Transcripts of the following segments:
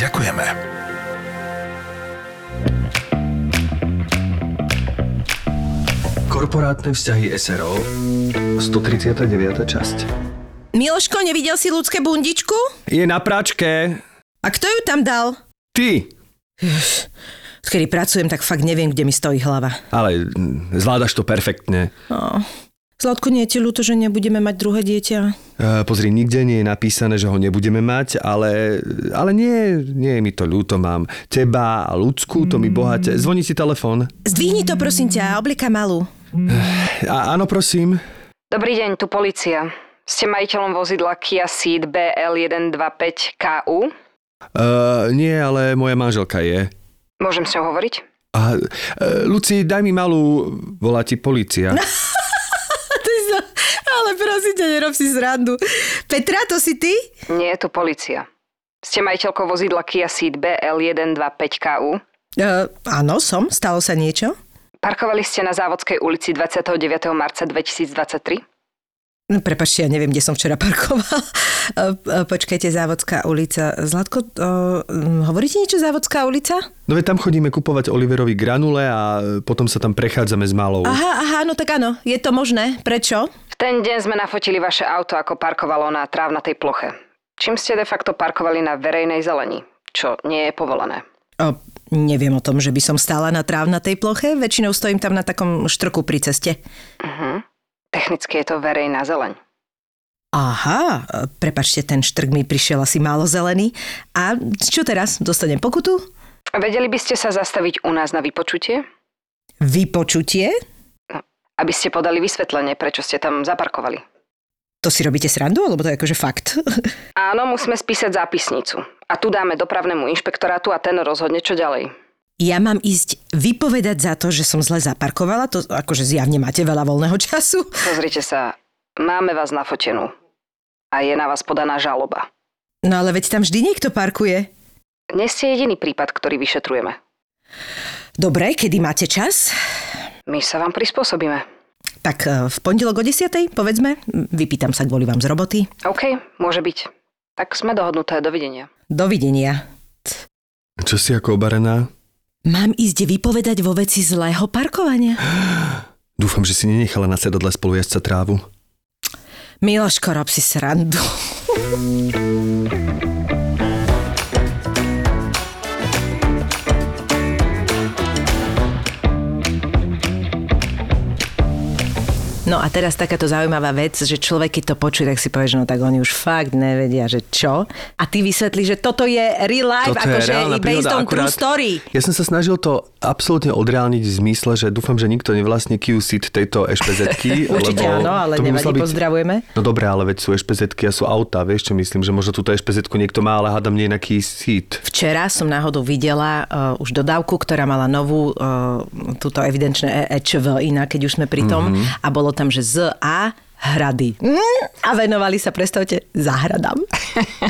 Ďakujeme. Korporátne vzťahy SRO 139. časť Miloško, nevidel si ľudské bundičku? Je na práčke. A kto ju tam dal? Ty. Kedy pracujem, tak fakt neviem, kde mi stojí hlava. Ale mm, zvládaš to perfektne. Oh. Zlatko, nie je ti ľúto, že nebudeme mať druhé dieťa? E, pozri, nikde nie je napísané, že ho nebudeme mať, ale, ale nie, nie je mi to ľúto. Mám teba a ľudskú, to mi bohate. Zvoní si telefón. Zdvihni to, prosím ťa, oblika malú. A, áno, prosím. Dobrý deň, tu policia. Ste majiteľom vozidla Kia Ceed BL125KU? Uh, nie, ale moja manželka je. Môžem s ňou hovoriť? A, uh, Luci, daj mi malú, volá ti policia. Ale prosím ťa, nerob si zrandu. Petra, to si ty? Nie, je tu policia. Ste majiteľkou vozidla Kia Ceed BL125KU? Uh, áno, som. Stalo sa niečo? Parkovali ste na Závodskej ulici 29. marca 2023? No, prepačte, ja neviem, kde som včera parkoval. Počkajte, Závodská ulica. Zlatko, uh, hovoríte niečo Závodská ulica? No veď tam chodíme kupovať Oliverovi granule a potom sa tam prechádzame s malou. Aha, aha, no tak áno, je to možné. Prečo? Ten deň sme nafotili vaše auto, ako parkovalo na trávnatej ploche. Čím ste de facto parkovali na verejnej zelení, čo nie je povolené. O, neviem o tom, že by som stála na trávnatej ploche. Väčšinou stojím tam na takom štrku pri ceste. Uh-huh. Technicky je to verejná zeleň. Aha, prepačte, ten štrk mi prišiel asi málo zelený. A čo teraz? Dostanem pokutu? Vedeli by ste sa zastaviť u nás na vypočutie? Vypočutie? Aby ste podali vysvetlenie, prečo ste tam zaparkovali. To si robíte srandu, alebo to je akože fakt? Áno, musíme spísať zápisnicu. A tu dáme dopravnému inšpektorátu a ten rozhodne, čo ďalej. Ja mám ísť vypovedať za to, že som zle zaparkovala? To akože zjavne máte veľa voľného času. Pozrite sa, máme vás nafotenú. A je na vás podaná žaloba. No ale veď tam vždy niekto parkuje. Nie ste jediný prípad, ktorý vyšetrujeme. Dobre, kedy máte čas? My sa vám prispôsobíme. Tak e, v pondelok o 10. povedzme, vypýtam sa kvôli vám z roboty. OK, môže byť. Tak sme dohodnuté, dovidenia. Dovidenia. Čo si ako obarená? Mám ísť vypovedať vo veci zlého parkovania? Dúfam, že si nenechala na sedadle spolu sa trávu. Miloško, rob si srandu. No a teraz takáto zaujímavá vec, že človek, keď to počuje, tak si povie, že no tak oni už fakt nevedia, že čo. A ty vysvetlí, že toto je real life, Toto akože based on true story. Ja som sa snažil to absolútne odreálniť v zmysle, že dúfam, že nikto nevlastní QSIT tejto ešpezetky. Určite áno, ale nevadí, byť- pozdravujeme. No dobré, ale veď sú ešpezetky a sú auta, vieš čo myslím, že možno túto ešpezetku niekto má, ale hádam nie na QSIT. Včera som náhodou videla uh, už dodávku, ktorá mala novú, uh, túto evidenčné EČV iná, keď už sme pri tom. Mm-hmm. A bolo tam, že Z a hrady. Mm, a venovali sa, predstavte, záhradám.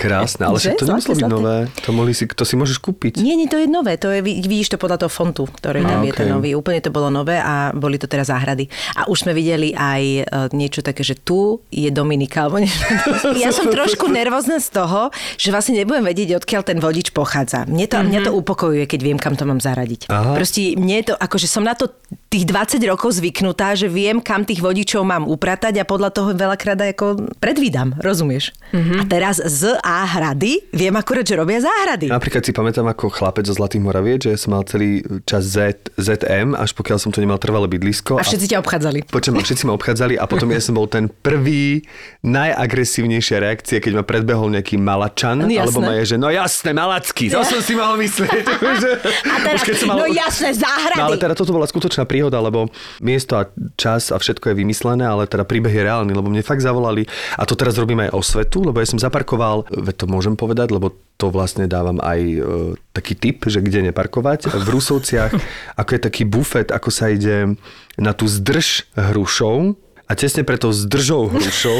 Krásne, ale Že? to nemuselo byť nové. To, mohli si, to si môžeš kúpiť. Nie, nie, to je nové. To je, vid- vidíš to podľa toho fontu, ktorý tam A, je ten nový. Úplne to bolo nové a boli to teraz záhrady. A už sme videli aj uh, niečo také, že tu je Dominika. Alebo ja som trošku nervózna z toho, že vlastne nebudem vedieť, odkiaľ ten vodič pochádza. Mne to, mm-hmm. mňa to upokojuje, keď viem, kam to mám zaradiť. Aha. Proste mne to, akože som na to tých 20 rokov zvyknutá, že viem, kam tých vodičov mám upratať a podľa toho veľakrát ako predvídam, rozumieš? Mm-hmm. A teraz z A hrady, viem akurát, že robia záhrady. Napríklad si pamätám ako chlapec zo Zlatých Moraviec, že som mal celý čas Z, ZM, až pokiaľ som to nemal trvalé bydlisko. A všetci ťa obchádzali. Počujem, a všetci ma obchádzali a potom ja som bol ten prvý, najagresívnejšia reakcia, keď ma predbehol nejaký malačan, Jasné. alebo ma je, že no jasné, malacky, to som si mal myslieť. A teraz, Už keď som mal- no jasné, záhrady. No ale teda toto bola skutočná príhoda, lebo miesto a čas a všetko je vymyslené, ale teda príbeh je reálny, lebo mne fakt zavolali, a to teraz robím aj osvetu, lebo ja som zaparkoval, veď to môžem povedať, lebo to vlastne dávam aj e, taký tip, že kde neparkovať. V Rusovciach, ako je taký bufet, ako sa ide na tú zdrž hrušov, a tesne preto zdržou hrušou,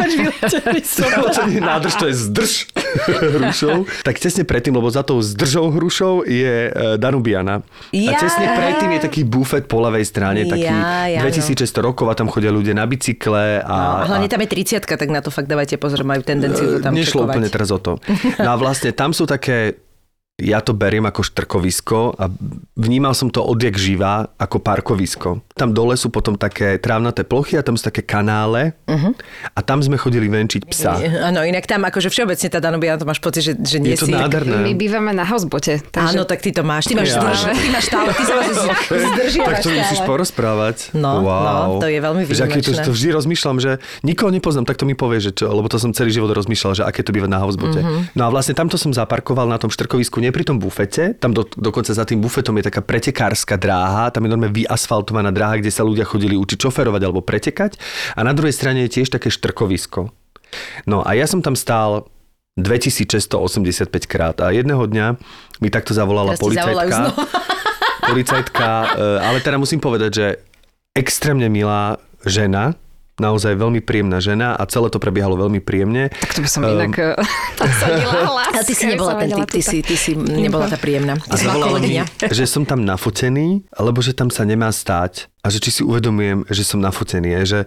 nádrž, to je zdrž hrušou, tak tesne predtým, lebo za tou zdržou hrušou je e, Danubiana. A tesne Ja. predtým je taký bufet po ľavej strane, taký Ja, ja, no. 2600 rokov a tam chodia ľudia na bicykle. A, No, hlavne a, tam je 30 tak na to fakt dávajte pozor, majú tendenciu to tam Nešlo čekovať. úplne teraz o to. No a vlastne tam sú také ja to beriem ako štrkovisko a vnímal som to odjak živá ako parkovisko. Tam dole sú potom také trávnaté plochy a tam sú také kanále Mhm. a tam sme chodili venčiť psa. Áno, inak tam akože všeobecne tá Danubia, to máš pocit, že, že nie Je to si... nádherné. My bývame na housebote, takže... Áno, tak ty to máš. Ty máš, Ja. zdrž, ty máš stále, ty sa máš zdržiavaš Tak to musíš porozprávať. No, wow. no, to je veľmi Že aký to, výnimočné. to vždy rozmýšľam, že nikoho nepoznám, tak to mi povie, že čo, lebo to som celý život rozmýšľal, že aké to býva na housebote. Mhm. No a vlastne tamto som zaparkoval na tom štrkovisku, nie pri tom bufete, tam do, dokonca za tým bufetom je taká pretekárska dráha, tam je normálne vyasfaltovaná dráha, kde sa ľudia chodili učiť šoferovať alebo pretekať a na druhej strane je tiež také štrkovisko. No a ja som tam stál 2685 krát a jedného dňa mi takto zavolala Teraz policajtka. policajtka, e, ale teda musím povedať, že extrémne milá žena, naozaj veľmi príjemná žena a celé to prebiehalo veľmi príjemne. Tak to by som Ehm, inak um, hlas. Ale ty si nebola ten typ, ty si, ty si nebola tá príjemná. A Ty si bola zavolala mi, že som tam nafotený, alebo že tam sa nemá stáť a že či si uvedomujem, že som nafotený, a že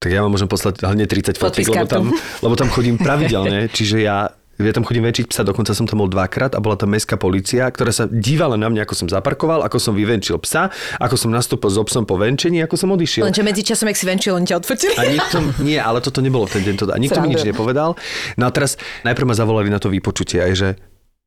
tak ja vám môžem poslať hlavne 30 fotiek, lebo tam, lebo tam chodím pravidelne, čiže ja ja tam chodím venčiť psa, dokonca som tam bol dvakrát a bola tam mestská policia, ktorá sa dívala na mňa, ako som zaparkoval, ako som vyvenčil psa, ako som nastúpil s obsom po venčení, ako som odišiel. Lenže medzi časom, ak si venčil, oni ťa odfotili. A nikto, nie, ale toto nebolo ten deň. To, a nikto mi nič nepovedal. No a teraz najprv ma zavolali na to vypočutie aj, že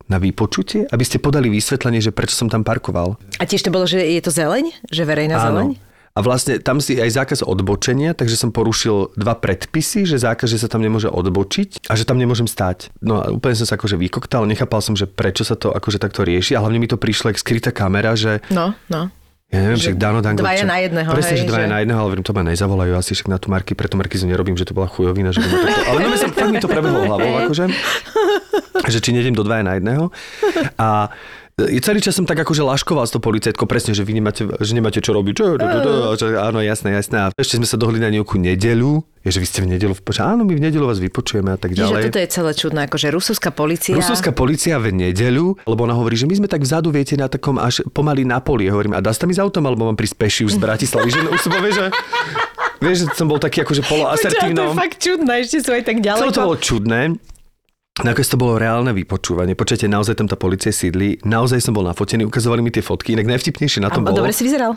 na vypočutie, aby ste podali vysvetlenie, že prečo som tam parkoval. A tiež to bolo, že je to zeleň? Že verejná zeleň? A vlastne tam si aj zákaz odbočenia, takže som porušil dva predpisy, že zákaz, že sa tam nemôže odbočiť a že tam nemôžem stáť. No a úplne som sa akože vykoktal, nechápal som, že prečo sa to akože takto rieši a hlavne mi to prišlo jak skrytá kamera, že No, no. ja neviem, Že však Dano Dango. dvaja na jedného, Presne, hej, že dvaja že- na jedného, ale verím, to ma nezavolajú asi však na tú marky, preto markizu nerobím, že to bola chujovina, že ma takto... Ale no, sa, fakt mi to prebehlo hlavou, akože, že či nejdem do dvaja na jedného. A celý čas som tak akože laškoval s tou policajtkou, presne, že vy nemáte, že nemáte čo robiť. Čo, čo, čo, čo, áno, jasné, jasné. A ešte sme sa dohodli na nejakú nedeľu, je, že vy ste v nedeľu, v áno, my v nedeľu vás vypočujeme a tak Čiže ďalej. toto je celé čudné, akože rusovská policia... Rusovská policia v nedeľu, lebo ona hovorí, že my sme tak vzadu, viete, na takom až pomaly na poli. Hovorím, a dá sa tam ísť autom, alebo mám prísť peši už z Bratislavy, že už si povie, že... Vieš, že som bol taký akože Počkaj, to je poloasertívno. fakt čudné, ešte sú aj tak ďaleko. Celé to bolo čudné. Nakoniec to bolo reálne vypočúvanie. Počujete, naozaj tam tá policia sídli. Naozaj som bol nafotený, ukazovali mi tie fotky. Inak najvtipnejšie na tom A bolo... dobre si vyzeral?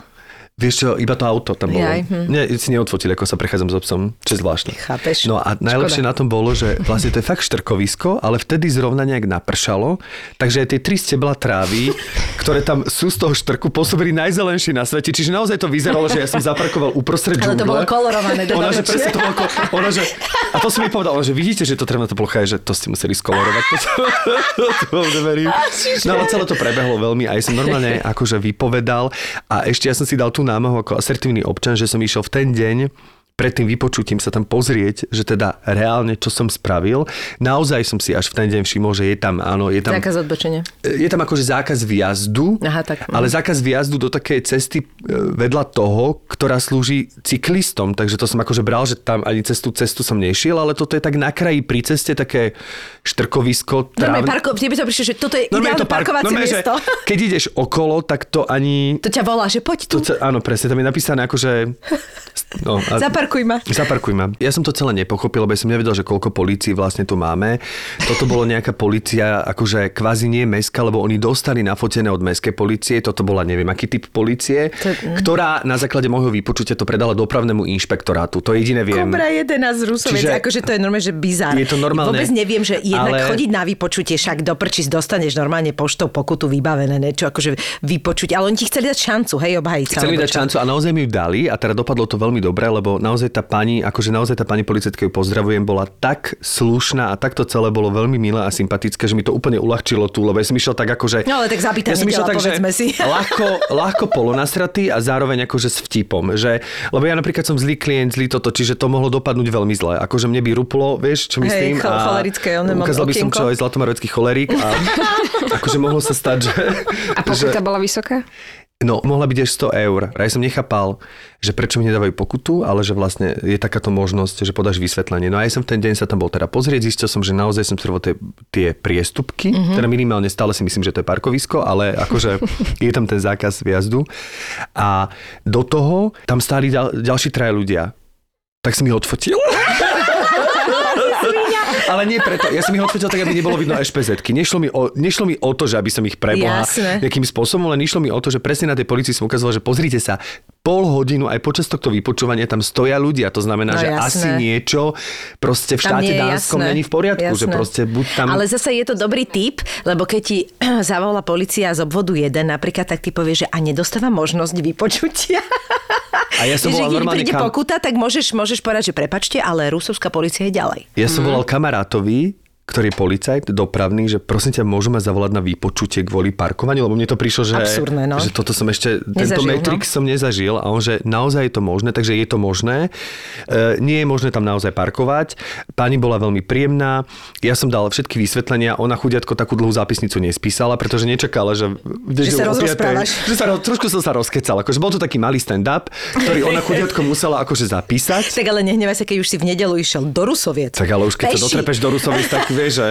Vieš čo, iba to auto tam bolo. Jaj, hm. Nie, si neodfotili, ako sa prechádzam s obsom, čo je zvláštne. Chápeš. No a najlepšie na tom bolo, že vlastne to je fakt štrkovisko, ale vtedy zrovna nejak napršalo, takže aj tie tri stebla trávy, ktoré tam sú z toho štrku, pôsobili najzelenšie na svete. Čiže naozaj to vyzeralo, že ja som zaparkoval uprostred Ale to džungle. bolo kolorované Ona, že presne to bolo, ona, že, a to som mi povedal, že vidíte, že to trevná plocha je, že to ste museli skolorovať. To, to, to neverím. No ale celé to prebehlo veľmi a ja som normálne akože vypovedal a ešte ja som si dal tú námahu ako asertívny občan, že som išiel v ten deň pred tým vypočutím sa tam pozrieť, že teda reálne, čo som spravil. Naozaj som si až v ten deň všimol, že je tam, áno, je tam... Zákaz odbočenia. Je tam akože zákaz výjazdu, Aha, tak. ale zákaz výjazdu do takej cesty e, vedľa toho, ktorá slúži cyklistom, takže to som akože bral, že tam ani cez tú cestu som nešiel, ale toto je tak na kraji pri ceste také štrkovisko. Tráv- parko, tebe to prišlo, že toto je ideálne park- parkovacie že miesto. Keď ideš okolo, tak to ani... To ťa volá, že poď tu, To, áno, presne, tam je napísané akože... No, a, zaparkuj ma. Zaparkuj ma. Ja som to celé nepochopil, lebo ja som nevedel, že koľko polícií vlastne tu máme. Toto bolo nejaká policia, akože kvázi nie mestská, lebo oni dostali nafotené od mestskej policie. Toto bola neviem aký typ policie, To- ktorá na základe môjho vypočutia to predala dopravnému inšpektorátu. To jediné viem. Kobra 11 z Rusovec, Čiže- akože to je normálne, že bizár. Je to normálne, Vôbec neviem, že jednak ale- chodiť na vypočutie, však do prčíc dostaneš normálne poštou pokutu vybavené, niečo akože vypočuť, ale oni ti chceli dať šancu, hej, obhajiť. Chceli dať šancu a naozaj mi ju dali a teda dopadlo to veľmi dobre, lebo naozaj naozaj tá pani, akože naozaj tá pani policajtka ju pozdravujem, bola tak slušná a tak to celé bolo veľmi milé a sympatické, že mi to úplne uľahčilo tú, lebo ja som išiel tak akože... No ale tak zapýtanie ja som išiel tak, že si. ľahko, ľahko polonasratý a zároveň akože s vtipom, že, lebo ja napríklad som zlý klient, zlý toto, čiže to mohlo dopadnúť veľmi zle. Akože mne by ruplo, vieš, čo Hej, myslím? cho- cholerické, mám ukázal by som, čo je zlatomarocký cholerik a akože mohlo sa stať, že... A pokuta bola vysoká? No, mohla byť až 100 eur. Ja som nechápal, že prečo mi nedávajú pokutu, ale že vlastne je takáto možnosť, že podáš vysvetlenie. No a ja som v ten deň sa tam bol teda pozrieť, zistil som, že naozaj som servoval tie, tie priestupky, Mhm. mm-hmm. teda minimálne stále si myslím, že to je parkovisko, ale akože je tam ten zákaz vjazdu. A do toho tam stáli ďal, ďalší traja ľudia. Tak som ich odfotil. Ale nie preto. Ja som ich odfotil tak, aby nebolo vidno ešpezetky. Nešlo mi o, nešlo mi o to, že aby som ich preboha Jasné. nejakým spôsobom, len išlo mi o to, že presne na tej policii som ukazoval, že pozrite sa, pol hodinu aj počas tohto vypočúvania tam stoja ľudia. To znamená, No, že jasné. asi niečo proste v Tam štáte nie Dánskom jasné. není v poriadku, Jasné. že proste buď tam... Ale zase je to dobrý tip, lebo keď ti zavolá policia z obvodu 1 napríklad, tak ty povieš, že a nedostáva možnosť vypočutia. A ja som volal normálne príde kam- pokuta, tak môžeš, môžeš povedať, že prepačte, ale rusovská policia je ďalej. Ja som volal kamarátovi, ktorý je policajt dopravný, že prosím ťa, môžeme zavolať na vypočutie kvôli parkovaniu, lebo mne to prišlo, že, Absurdné, no. že toto som ešte, tento Nezažil, Matrix no. som nezažil a on, že naozaj je to možné, takže je to možné. E, nie je možné tam naozaj parkovať. Pani bola veľmi príjemná, ja som dal všetky vysvetlenia, ona chudiatko takú dlhú zápisnicu nespísala, pretože nečakala, že... Že sa rozrozprávaš. Že sa, ro- trošku som sa rozkecal, akože bol to taký malý stand-up, ktorý ona chudiatko musela akože zapísať. Tak ale nehnevaj sa, keď už si v nedelu išiel do Rusoviec. Tak ale už keď sa dotrepeš do Rusovic, tak vieš, že...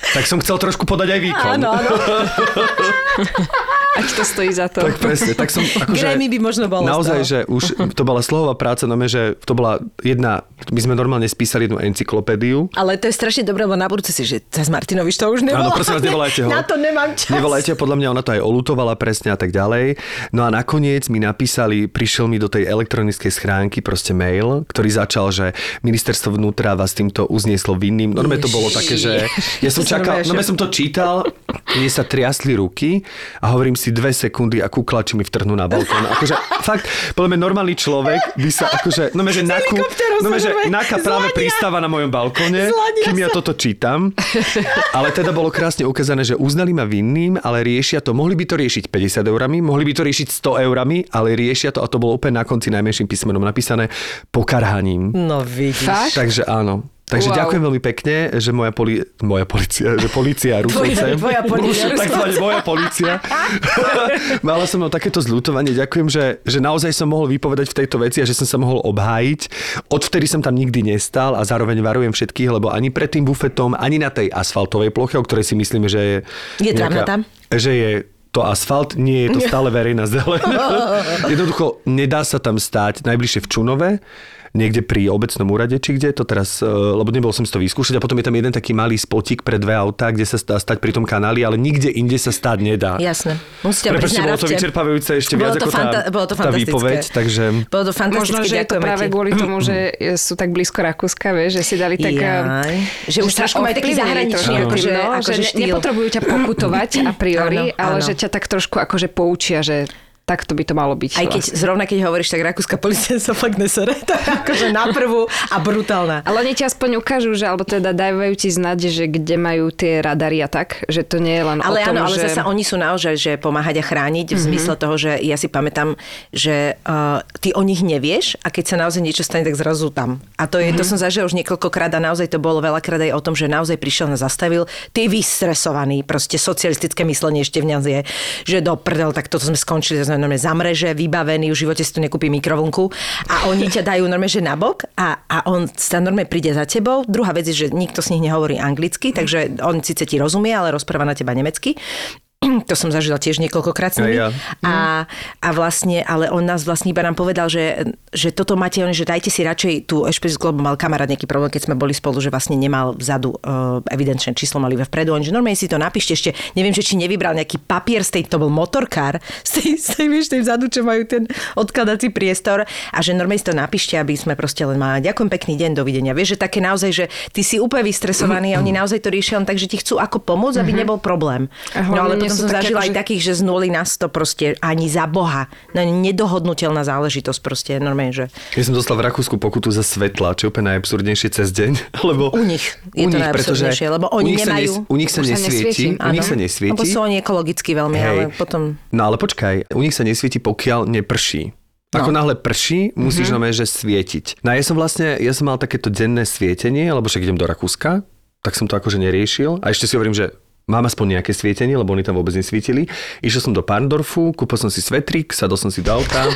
Tak som chcel trošku podať aj výkon. Áno, áno. Ať to stojí za to. Tak presne, tak som akože... Grammy by možno bolo z Naozaj, že už to bola slohová práca, no že to bola jedna, my sme normálne spísali jednu encyklopédiu. Ale to je strašne dobré, lebo na budúce si, že cez Martinovič to už Áno, nevolá. prosím vás, nevolajte ho. Na to nemám čas. Nevolajte ho, podľa mňa ona to aj olutovala presne a tak ďalej. No a nakoniec mi napísali, prišiel mi do tej elektronickej schránky proste mail, ktorý začal, že ministerstvo vnútra vás týmto uznieslo vinným. Normálne to bolo také, že ja som čakal, normálne normálne som to čítal, mne sa triasli ruky a hovorím si dve sekundy a kúklači mi vtrhnú na balkón. Akože fakt, podľa mňa normálny človek by sa akože, no že naku, no že naka práve pristáva na mojom balkóne, Zlania kým ja sa. toto čítam. Ale teda bolo krásne ukázané, že uznali ma vinným, ale riešia to. Mohli by to riešiť 50 eurami, mohli by to riešiť 100 eurami, ale riešia to a to bolo úplne na konci najmenším písmenom napísané pokarhaním. No vidíš. Fakt? Takže áno. Takže Wow. ďakujem veľmi pekne, že moja, poli- moja policia, že policia Rusovce. tvoja policia Takzvané moja policia. Mala som mnou takéto zľutovanie. Ďakujem, že, že naozaj som mohol vypovedať v tejto veci a že som sa mohol obhájiť. Odvtedy som tam nikdy nestal a zároveň varujem všetkých, lebo ani pred tým bufetom, ani na tej asfaltovej ploche, o ktorej si myslíme, že je... Je travnatá? Že je to asfalt, nie je to stále verejná zeleň. Jednoducho, nedá sa tam stáť najbližšie v Čunove, niekde pri obecnom úrade, či kde to teraz, e, lebo nebol som si to vyskúšať a potom je tam jeden taký malý spotík pre dve autá, kde sa dá stať pri tom kanáli, ale nikde inde sa stáť nedá. Jasné. Musíte Prepačte, bolo to vyčerpávajúce ešte Bolo viac to ako fanta- tá, bolo to tá výpoveď, takže... Bolo to fantastické, Možno, že je to práve ti. kvôli tomu, že sú tak blízko Rakúska, vieš, že si dali tak... Jaj. Že už trošku majú taký zahraničný, akože- no, akože že ne- štýl. nepotrebujú ťa pokutovať a priori, ale že ťa tak trošku akože poučia, že takto by to malo byť. Aj keď vlastne. zrovna keď hovoríš, tak rakúska policia sa fakt nesere. To je akože na prvú a brutálna. Ale oni ti aspoň ukážu, že, alebo teda dávajú ti znať, že kde majú tie radary a tak, že to nie je len Ale o tom, áno, ale že... zasa oni sú naozaj, že pomáhať a chrániť v zmysle toho, že ja si pamätám, že uh, ty o nich nevieš a keď sa naozaj niečo stane, tak zrazu tam. A to, je, to som zažila už niekoľkokrát a naozaj to bolo veľakrát aj o tom, že naozaj prišiel na zastavil, ty vystresovaný, proste socialistické myslenie ešte v nás je, že do prdel, tak toto sme skončili, to sme normálne za mreže, vybavený, v živote si tu nekúpi mikrovlnku a oni ťa dajú normálne, že nabok a, a on sa normálne príde za tebou. Druhá vec je, že nikto z nich nehovorí anglicky, takže on síce ti rozumie, ale rozpráva na teba nemecky. To som zažila tiež niekoľkokrát s nimi. Ja. A, a vlastne, ale on nás vlastne iba nám povedal, že, že toto máte, že dajte si radšej tú ešpezku, lebo mal kamarát nejaký problém, keď sme boli spolu, že vlastne nemal vzadu uh, evidenčné číslo, mali iba vpredu. On, že normálne si to napíšte ešte, neviem, že či nevybral nejaký papier z tej, to bol motorkár, z tej, z tej, vieš, tej vzadu, čo majú ten odkladací priestor a že normálne si to napíšte, aby sme proste len mali. Ďakujem pekný deň, dovidenia. Vieš, že také naozaj, že ty si úplne vystresovaný a oni naozaj to riešia len tak, že ti chcú ako pomôcť, aby nebol problém. No ale potom sú som také zažila aj akože- takých, že z 0 na 100 proste ani za Boha. No, nedohodnutelná záležitosť proste, normálne, že Ja som dostal v Rakúsku pokutu za svetla, čo je úplne najabsurdnejšie cez deň. Lebo u nich je u to nich, pretože najabsurdnejšie, lebo u oni nich sa nemajú... nes- u nich sa sa nesvieti. nesvieti, U nich sa nesvieti. Lebo sú oni ekologicky veľmi, Hej. ale potom... No ale počkaj, u nich sa nesvieti, pokiaľ neprší. Ako No. náhle prší, musíš mm-hmm. že svietiť. No a ja som vlastne, ja som mal takéto denné svietenie, lebo však idem do Rakúska, tak som to akože neriešil. A ešte si hovorím, že mám aspoň nejaké svietenie, lebo oni tam vôbec nesvietili. Išiel som do Parndorfu, kúpil som si svetrik, sadol som si do auta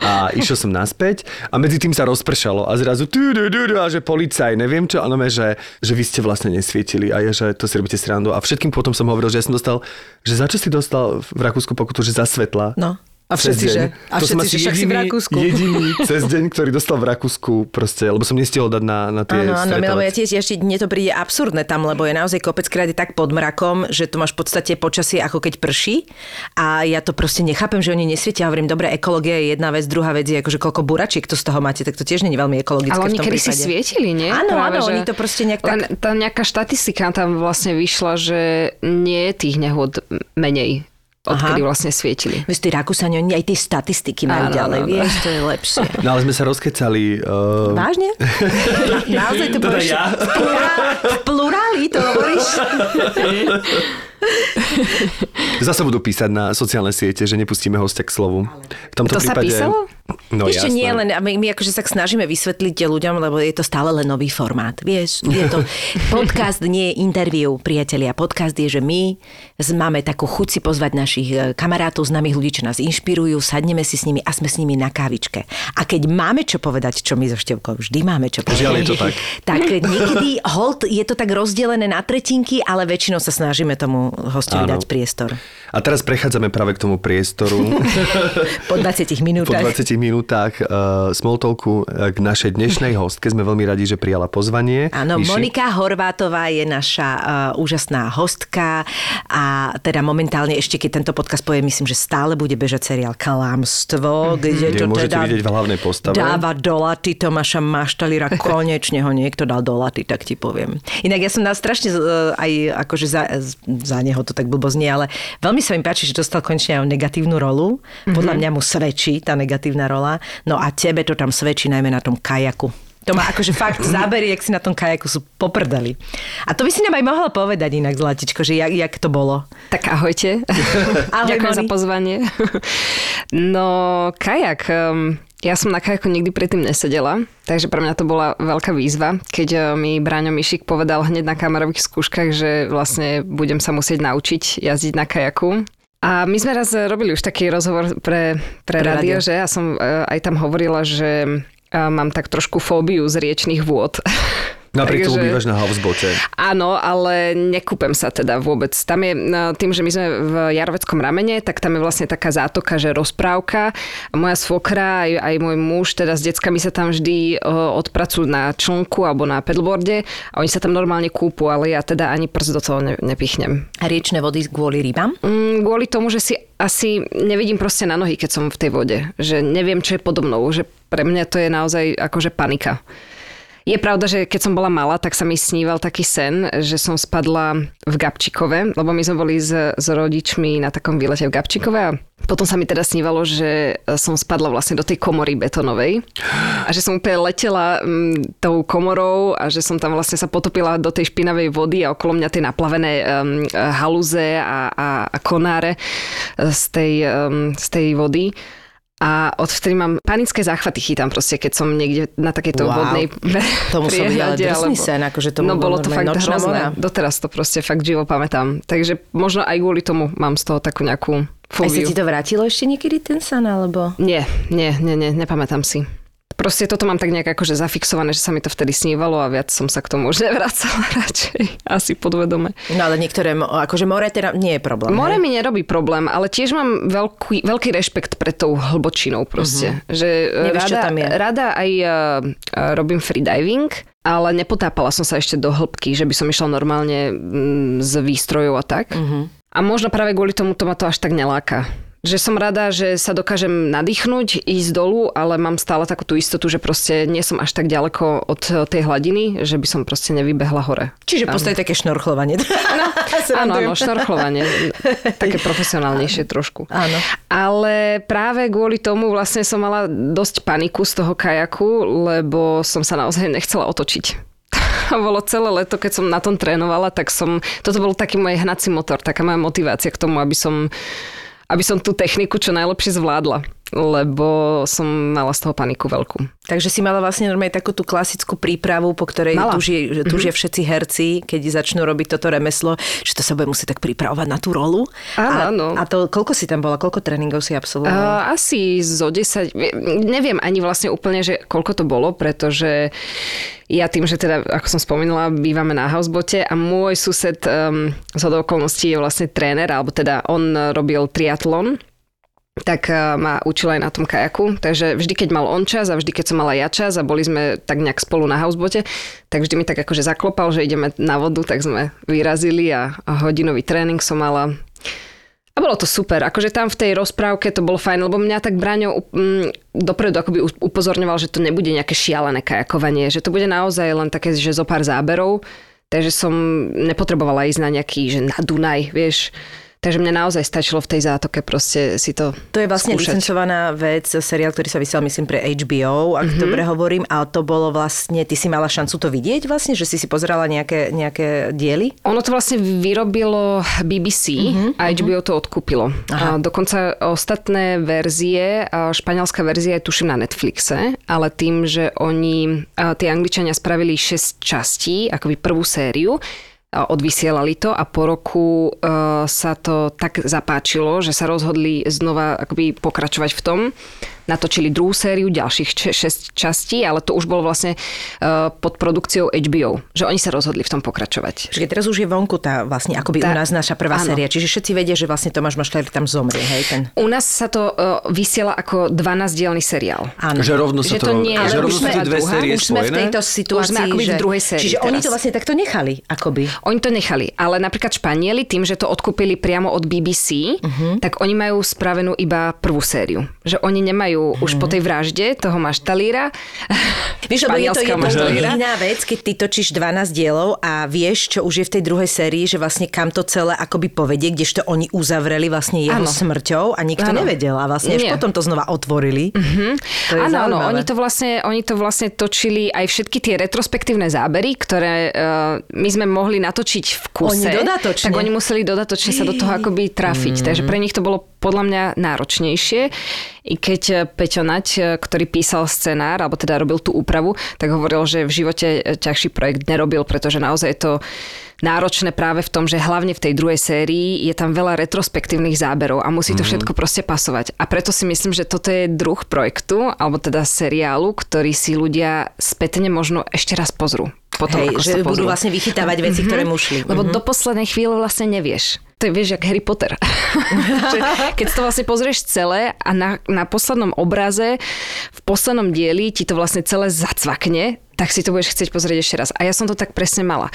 a išiel som naspäť a medzi tým sa rozpršalo a zrazu tu, tu, tu, tu, a že policaj, neviem čo, a no, že, že vy ste vlastne nesvietili a ja, že to si robíte srandu a všetkým potom som hovoril, že ja som dostal, že za čo si dostal v Rakúsku pokutu, že za svetla. No. A všetci, že, a To som asi že však si v Rakúsku. Jediný cez deň, ktorý dostal v Rakúsku proste, lebo som nestihol dať na, na tie Áno, áno, lebo ja tiež ešte mne to príde absurdné tam, lebo je naozaj kopec krát je tak pod mrakom, že tu máš v podstate počasie ako keď prší a ja to proste nechápem, že oni nesvietia. Hovorím, dobre, ekológia je jedna vec, druhá vec je akože koľko buračiek to z toho máte, tak to tiež nie je veľmi ekologické Ale oni kedy si svietili, nie? Áno, Práve, áno, že- oni to proste nejak Len tak... tá nejaká štatistika tam vlastne vyšla, že nie je tých nehôd menej, odkedy Aha. vlastne svietili. Vieš, tí Rakúsani, oni aj tie statistiky majú Áno, ďalej, áno, vieš, to je lepšie. No ale sme sa rozkecali. Uh, Vážne? Na, naozaj to Teda povieš? ja? V, plurá, v pluráli to hovoríš? zase budú písať na sociálne siete, že nepustíme hostia k slovu. V tomto To sa prípade... písalo? No Ešte jasné. nie, len my, my akože sa snažíme vysvetliť ľuďom, lebo je to stále len nový formát. Vieš, je to podcast, nie je interview, priatelia. Podcast je, že my z- máme takú chuť si pozvať našich e, kamarátov, známych ľudí, čo nás inšpirujú, sadneme si s nimi a sme s nimi na kávičke. A keď máme čo povedať, čo my so Števkou vždy máme čo povedať. Žiaľ, je to tak. tak niekedy hold je to tak rozdelené na tretinky, ale väčšinou sa snažíme tomu hostovi dať priestor. A teraz prechádzame práve k tomu priestoru. Po 20 po minútach. 20 minútach uh, smoltovku uh, k našej dnešnej hostke. Sme veľmi radi, že prijala pozvanie. Áno. Monika Horvátová je naša uh, úžasná hostka a teda momentálne ešte, keď tento podcast povie, myslím, že stále bude bežať seriál Kalámstvo, kde Kde to môžete teda vidieť v hlavnej postave. dáva do laty Tomáša Maštalíra, konečne ho niekto dal do laty, tak ti poviem. Inak ja som dal strašne uh, aj akože za, za neho to tak blbo znie, ale veľmi sa mi páči, že dostal konečne aj negatívnu rolu. Podľa mňa mu svedčí tá negatívna rola. No a tebe to tam svedčí najmä na tom kajaku. To má akože fakt zábery, jak si na tom kajaku sú poprdeli. A to by si nám aj mohla povedať inak, Zlatičko, že jak, jak to bolo. Tak ahojte. Ahoj, Ďakujem Moni. za pozvanie. No, kajak. um, Ja som na kajaku nikdy predtým nesedela, takže pre mňa to bola veľká výzva, keď uh, mi Bráňo Mišik povedal hneď na kamerových skúškach, že vlastne budem sa musieť naučiť jazdiť na kajaku. A my sme raz robili už taký rozhovor pre, pre, Pre rádio, že ja som uh, aj tam hovorila, že uh, mám tak trošku fóbiu z riečných vôd. Napriek tomu bývaš na housebote. Áno, ale nekúpem sa teda vôbec. Tam je no, tým, že my sme v Jaroveckom ramene, tak tam je vlastne taká zátoka, že rozprávka. Moja svokra aj, aj môj muž, teda s deckami sa tam vždy odpracujú na člnku alebo na pedalboarde a oni sa tam normálne kúpu, ale ja teda ani prst do toho ne, nepichnem. A riečne vody kvôli rybám? Mm, kvôli tomu, že si asi nevidím proste na nohy, keď som v tej vode. Že neviem, čo je podobnou. Že pre mňa to je naozaj akože panika. Je pravda, že keď som bola malá, tak sa mi sníval taký sen, že som spadla v Gabčíkove, lebo my sme boli s, s rodičmi na takom výlete v Gabčíkove a potom sa mi teda snívalo, že som spadla vlastne do tej komory betonovej a že som úplne letela mm, tou komorou a že som tam vlastne sa potopila do tej špinavej vody a okolo mňa tie naplavené um, halúze a, a, a konáre z tej, um, z tej vody. A odvtedy mám panické záchvaty chytám proste, keď som niekde na takejto Wow. vodnej To musel byť ale drsný alebo- sen, akože to No bolo to fakt hrozné. Doteraz to proste fakt živo pamätám. Takže možno aj kvôli tomu mám z toho takú nejakú Aj sa fóbiu. ti to vrátilo ešte niekedy ten san, alebo... Nie, nie, nie, nie, nepamätám si. Proste toto mám tak nejak akože zafixované, že sa mi to vtedy snívalo a viac som sa k tomu už nevracala radšej. Asi podvedome. No ale niektoré, akože more teda nie je problém. More hej? mi nerobí problém, ale tiež mám veľký, veľký rešpekt pred tou hlbočinou proste. Uh-huh. Že e, Nevieš, rada, tam je. rada aj uh, robím freediving, ale nepotápala som sa ešte do hĺbky, že by som išla normálne mm, z výstrojov a tak. Uh-huh. A možno práve kvôli tomu to ma to až tak neláka. Že som rada, že sa dokážem nadýchnuť, ísť dolu, ale mám stále takú tú istotu, že proste nie som až tak ďaleko od tej hladiny, že by som proste nevybehla hore. Čiže postaví také šnorchlovanie. Áno, áno, áno, šnorchlovanie. Také profesionálnejšie trošku. Áno. Ale práve kvôli tomu vlastne som mala dosť paniku z toho kajaku, lebo som sa naozaj nechcela otočiť bolo celé leto, keď som na tom trénovala, tak som, toto bol taký môj hnací motor, taká moja motivácia k tomu, aby som, aby som tú techniku čo najlepšie zvládla lebo som mala z toho paniku veľkú. Takže si mala vlastne normálne takú tú klasickú prípravu, po ktorej Mala. tužia, tužia mm-hmm. všetci herci, keď začnú robiť toto remeslo, že to sa bude musieť tak pripravovať na tú rolu. Áno, a, a to, koľko si tam bola, koľko tréningov si absolvovala? Uh, asi zo 10, neviem ani vlastne úplne, že koľko to bolo, pretože ja tým, že teda, ako som spomínala, bývame na housebote a môj sused um, z okolností je vlastne tréner, alebo teda on robil triatlon tak eh, ma učil aj na tom kajaku. Takže vždy, keď mal on čas a vždy, keď som mala ja čas a boli sme tak nejak spolu na housebote, tak vždy mi tak akože zaklopal, že ideme na vodu, tak sme vyrazili a, a hodinový tréning som mala. A bolo to super. Akože tam v tej rozprávke to bolo fajn, lebo mňa tak Braňo mm, dopredu akoby upozorňoval, že to nebude nejaké šialené kajakovanie, že to bude naozaj len také, že zo pár záberov. Takže som nepotrebovala ísť na nejaký, že na Dunaj, vieš Takže mne naozaj stačilo v tej zátoke proste si to To je vlastne skúšať. licencovaná vec, seriál, ktorý sa vysiel, myslím, pre HBO, ak mm-hmm. dobre hovorím, a to bolo vlastne, ty si mala šancu to vidieť vlastne, že si si pozerala nejaké, nejaké diely? Ono to vlastne vyrobilo BBC mm-hmm, a HBO to odkúpilo. A dokonca ostatné verzie, španielská verzia je tuším na Netflixe, ale tým, že oni, tie Angličania spravili 6 častí, akoby prvú sériu, odvysielali to a po roku uh, sa to tak zapáčilo, že sa rozhodli znova akoby pokračovať v tom, natočili druhú sériu ďalších 6 častí, ale to už bolo vlastne uh, pod produkciou HBO, že oni sa rozhodli v tom pokračovať. Čiže teraz už je vonku tá vlastne akoby Tá- u nás naša prvá áno. séria. Čiže všetci vedia, že vlastne Tomáš Mašler tam zomrie, hej? Ten... U nás sa to uh, vysiela ako 12-dielny seriál. Áno. Že rovno sa Že to nie, že ale rovno už sú sme- tie dve druhá, série už sme v tejto situácii, sme akoby v že... druhej sérii Čiže oni teraz. to vlastne takto nechali, akoby. Oni to nechali, ale napríklad Španieli tým, že to odkúpili priamo od BBC, uh-huh. tak oni majú spravenú iba prvú sériu. Že oni nemajú uh-huh. už po tej vražde toho maštalíra. Vieš, lebo je to, je to iná vec, keď ty točíš 12 dielov a vieš, čo už je v tej druhej sérii, že vlastne kam to celé akoby povedie, kdežto oni uzavreli vlastne jeho Áno. smrťou a nikto Áno. nevedel a vlastne až Nie. potom to znova otvorili. Mm-hmm. Áno, oni to, vlastne, oni to vlastne točili aj všetky tie retrospektívne zábery, ktoré uh, my sme mohli natočiť v kuse. Oni dodatočne. Tak oni museli dodatočne sa do toho akoby trafiť. Takže pre nich to bolo podľa mňa náročnejšie. I keď eh, Peťo Nať, eh, ktorý písal scenár, alebo teda robil tú úpravu, tak hovoril, že v živote eh, ťažší projekt nerobil, pretože naozaj je to náročné práve v tom, že hlavne v tej druhej sérii je tam veľa retrospektívnych záberov a musí to všetko proste pasovať. A preto si myslím, že toto je druh projektu, alebo teda seriálu, ktorý si ľudia spätne možno ešte raz pozrú. Potom, Hej, že budú pozrú. vlastne vychytávať veci, ktoré mu šli. Lebo do poslednej chvíle vlastne nevieš. To je, vieš, jak Harry Potter. keď to vlastne pozrieš celé a na, na poslednom obraze, v poslednom dieli ti to vlastne celé zacvakne, tak si to budeš chcieť pozrieť ešte raz. A ja som to tak presne mala.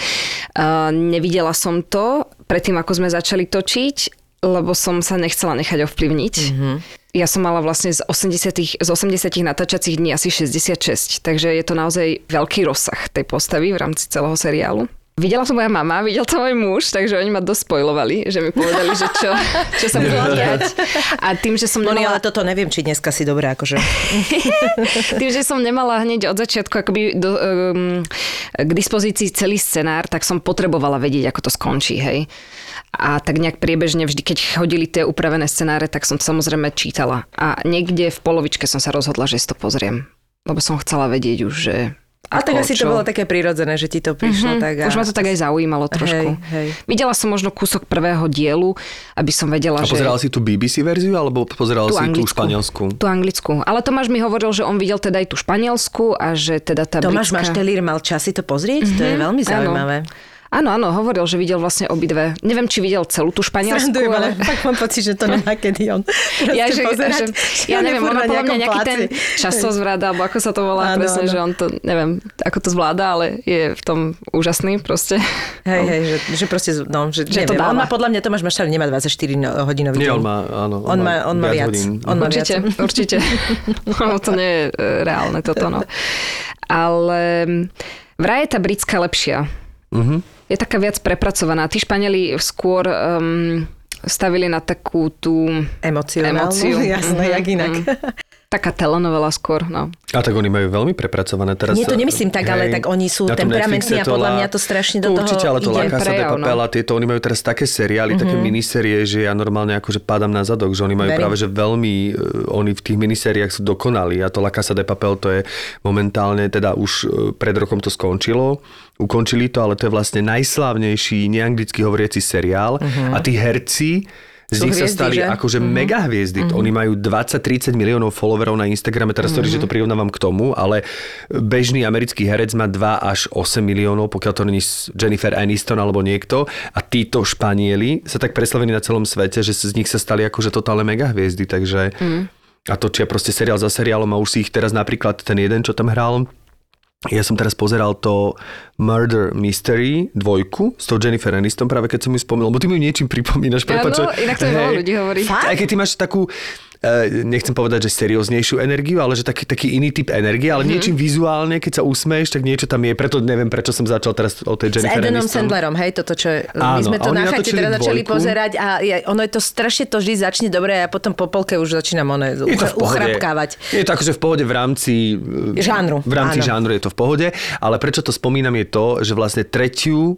Uh, nevidela som to predtým, ako sme začali točiť, lebo som sa nechcela nechať ovplyvniť. Mm-hmm. Ja som mala vlastne z 80, z 80 natáčacích dní asi 66, takže je to naozaj veľký rozsah tej postavy v rámci celého seriálu. Videla to moja mama, videl to môj muž, takže oni ma dosť spojlovali, že mi povedali, že čo, čo sa bude diať. A tým, že som nemala... ale toto neviem, či dneska si dobré, akože. Tým, že som nemala hneď od začiatku akoby do, um, k dispozícii celý scenár, tak som potrebovala vedieť, ako to skončí, hej. A tak nejak priebežne vždy, keď chodili tie upravené scenáre, tak som samozrejme čítala. A niekde v polovičke som sa rozhodla, že si to pozriem. Lebo som chcela vedieť už, že... A tak asi to čo. bolo také prirodzené, že ti to prišlo Mhm, tak. A... Už ma to tak aj zaujímalo trošku. Hej, hej. Videla som možno kúsok prvého dielu, aby som vedela, A že... pozeral si tú BBC verziu, alebo pozeral Tú si tú anglickú. španielsku? Tú anglickú. Ale Tomáš mi hovoril, že on videl teda aj tú španielsku a že teda tá Tomáš britská... Maštelír mal časy to pozrieť? To je veľmi áno. zaujímavé. Áno, áno, hovoril, že videl vlastne obidve. Neviem, či videl celú tú španielsku, Srandujem, ale ale... fakt mám pocit, že to nemá kedy on Ja, že, pozerať. že, ja neviem, on má podľa mňa nejaký ten časozvrat, alebo ako sa to volá Áno, presne, áno. že on to, neviem, ako to zvláda, ale je v tom úžasný proste. Hej, hej, že, že proste, no, že, Že to neviem, on dáva. má podľa mňa, Tomáš Mašar nemá 24 no- hodinový Nie, on má, áno. On má, on má viac. hodín. On má určite, viac. určite. No, to nie je e, reálne toto, no. Ale vraj je tá britská lepšia. Mhm. Je taká viac prepracovaná. Tí Španieli skôr um, stavili na takú tú Emocionálnu, Emóciu. jasné, Mhm, jak inak. Taká telenovela skôr, no. A tak oni majú veľmi prepracované teraz. Nie, to nemyslím tak, ale tak oni sú na tom temperamentní a podľa mňa to strašne do to toho určite, ale to ide. Casa de Prejav, no. Papel a tieto, oni majú teraz také seriály, také minisérie, že ja normálne akože padám na zadok, že oni majú Verím. práve, že veľmi, e, oni v tých minisériách sú dokonali a to La Casa de Papel to je momentálne, teda už e, pred rokom to skončilo, ukončili to, ale to je vlastne najslávnejší neanglicky hovoriaci seriál a tí herci z nich sa hviezdy, stali že? Mhm. akože mega hviezdy. Oni majú 20-30 miliónov followerov na Instagrame, teraz sorry, že to prirovnávam k tomu, ale bežný americký herec má 2 až 8 miliónov, pokiaľ to není Jennifer Aniston alebo niekto. A títo Španieli sa tak preslavení na celom svete, že z nich sa stali akože totálne mega hviezdy, takže... A točia proste seriál za seriálom a už si ich teraz napríklad ten jeden, čo tam hral, ja som teraz pozeral to Murder Mystery dvojku s tou Jennifer Aniston, práve keď som ju spomínal, lebo ty mi ju niečím pripomínaš. prepáč, Áno, inak to hej. ľudí hovorí. Aj keď ty máš takú, nechcem povedať, že serióznejšiu energiu, ale že taký, taký iný typ energie, ale niečím vizuálne, keď sa usmeješ, tak niečo tam je. Preto neviem, prečo som začal teraz o tej S Jennifer Edenom Aniston. Sandlerom, hej, toto čo... my Áno, sme a to na chate teraz začali pozerať a je, ono je to strašne to vždy začne dobre a ja potom po polke už začínam ono Je pohode. uchrapkávať. Je to akože v pohode v rámci... eh, Žánru, V rámci áno. žánru je to v pohode, ale prečo to spomínam je to, že vlastne tretiu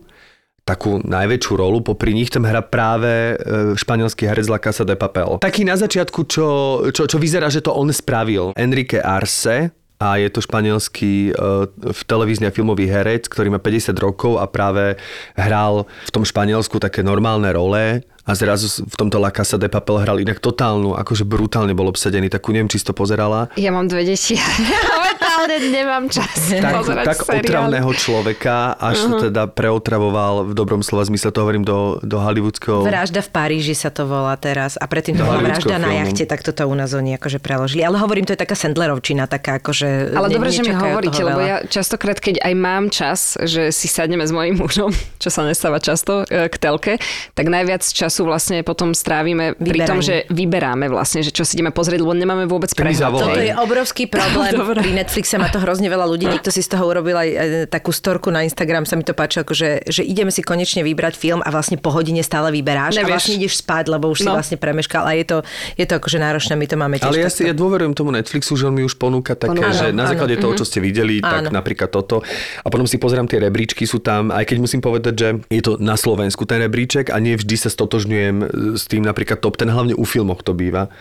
takú najväčšiu rolu popri nich tam hrá práve e, španielský herec La Casa de Papel. Taký na začiatku, čo, čo, čo vyzerá, že to on spravil. Enrique Arce, a je to španielský uh, televízny a filmový herec, ktorý má 50 rokov a práve hral v tom Španielsku také normálne role a zrazu v tomto La Casa de Papel hral inak totálnu, akože brutálne bol obsadený, takú neviem, či si to pozerala. Ja mám dve deti. Momentálne nemám čas tak, pozerať tak seriály. otravného človeka, až uh-huh. teda preotravoval v dobrom slova zmysle, to hovorím do, do hollywoodského... Vražda v Paríži sa to volá teraz a predtým to bola vražda na filmu. jachte, tak toto u nás oni akože preložili. Ale hovorím, to je taká Sandlerovčina, taká akože... Ale ne- dobre, že mi hovoríte, lebo ja častokrát, keď aj mám čas, že si sadneme s mojím mužom, čo sa nestáva často e, k telke, tak najviac času vlastne potom strávime pri tom, že vyberáme vlastne, že čo si ideme pozrieť, lebo nemáme vôbec Tak prehľad. Toto je obrovský problém. Dobre. Pri Netflixe má to hrozne veľa ľudí. Niekto si z toho urobil aj e, takú storku na Instagram, sa mi to páči, akože, že ideme si konečne vybrať film a vlastne po hodine stále vyberáš a Nevieš. vlastne ideš spať, lebo už si No. vlastne premeškal a je to, je to akože náročné, my to máme tiež Ale ja, si, ja dôverujem tomu Netflixu, že on mi už ponúka také, Ponúka. že Áno, na áno, základe toho, čo ste videli, tak Áno. napríklad toto. A potom si pozerám tie rebríčky, sú tam, aj keď musím povedať, že je to na Slovensku ten rebríček a nie vždy sa stotožňujem e, s tým napríklad top ten, hlavne u filmoch to býva.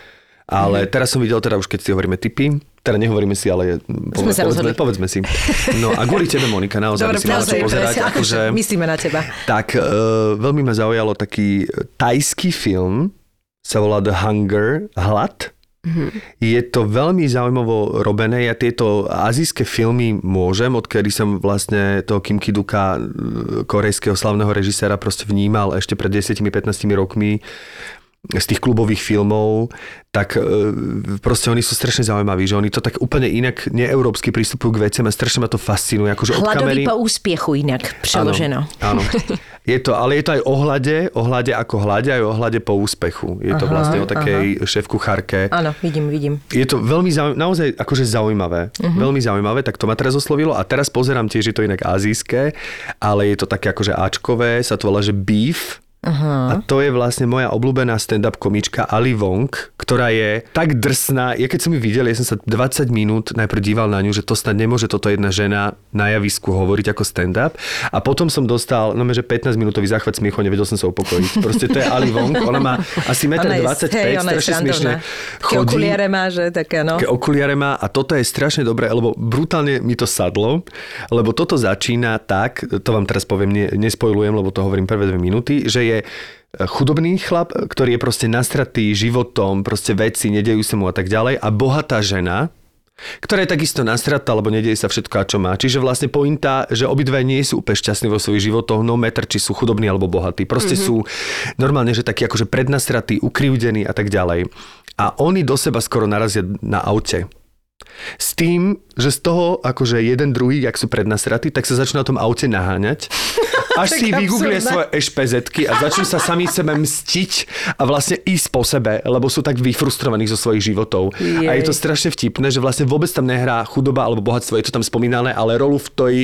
Ale teraz som videl, teda už keď si hovoríme typy, teda nehovoríme si, ale povedzme, sa povedzme, povedzme si. No a kvôli tebe, Monika, naozaj Dobre, by si mala čo pozerať. presne, Akože, Myslíme na teba. tak e, veľmi ma zaujalo taký tajský film, sa volá The Hunger, Hlad. Je to veľmi zaujímavo robené. Ja tieto azijské filmy môžem, odkedy som vlastne toho Kim Kiduka, e, korejského slavného režiséra, proste vnímal ešte pred 10-15 rokmi z tých klubových filmov, tak e, proste oni sú strašne zaujímaví, že oni to tak úplne inak neeurópsky pristupujú k veciam a strašne ma to fascinuje. Akože od kamery... Hladový po úspiechu inak preloženo. Áno, áno. Je to, ale je to aj o hlade, o hlade ako hlade, aj o hlade po úspechu. Je to Aha, vlastne o takej šéf-kuchárke. Áno, vidím, vidím. Je to veľmi zaujímavé, naozaj akože zaujímavé. Uh-huh. Veľmi zaujímavé, tak to ma teraz oslovilo. A teraz pozerám tiež, je to inak azijské, ale je to také akože Ačkové, sa to volá, že Beef. Uh-huh. A to je vlastne moja obľúbená stand-up komička Ali Wong, ktorá je tak drsná. Ja keď som ju videl, ja som sa 20 minút najprv díval na ňu, že to snad nemôže toto jedna žena na javisku hovoriť ako stand-up. A potom som dostal, no že 15 minútový záchvat smiechu, nevedel som sa upokojiť. Proste to je Ali Wong, ona má asi 1,25 Ona m, strašne smiešne. Také okuliare má, že také, no. také okuliare má a toto je strašne dobré, lebo brutálne mi to sadlo, lebo toto začína tak, to vám teraz poviem, ne, nespojlujem, lebo to hovorím prvé dve minúty, že je chudobný chlap, ktorý je proste nastratý životom, proste veci, nedejú sa mu a tak ďalej a bohatá žena, ktorá je takisto nasratá, alebo nedieje sa všetko, čo má. Čiže vlastne pointa, že obidve nie sú úplne šťastní vo svojich životoch, no meter, či sú chudobní alebo bohatí. Proste mm-hmm. sú normálne, že takí akože prednasratí, ukrivdení a tak ďalej. A oni do seba skoro narazia na aute. S tým, že z toho, akože jeden druhý, jak sú prednasratí, tak sa začnú na tom aute naháňať až si vygooglia svoje ešpezetky a začnú sa sami sebe mstiť a vlastne ísť po sebe, lebo sú tak vyfrustrovaní zo svojich životov. Jej. A je to strašne vtipné, že vlastne vôbec tam nehrá chudoba alebo bohatstvo, je to tam spomínané, ale rolu v tej